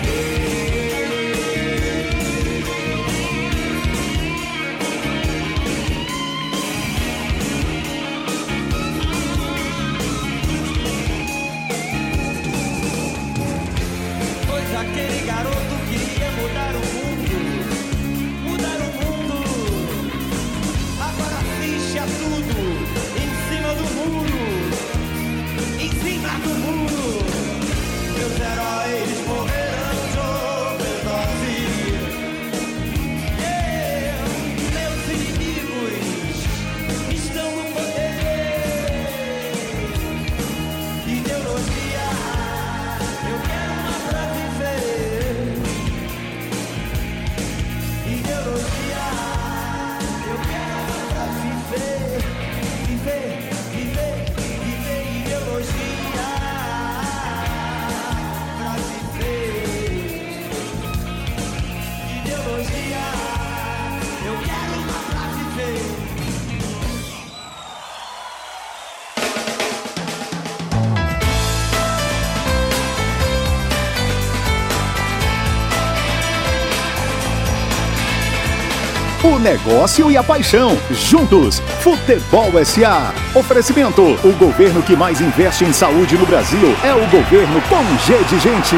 Negócio e a paixão. Juntos, Futebol SA. Oferecimento: o governo que mais investe em saúde no Brasil é o governo com G de Gente.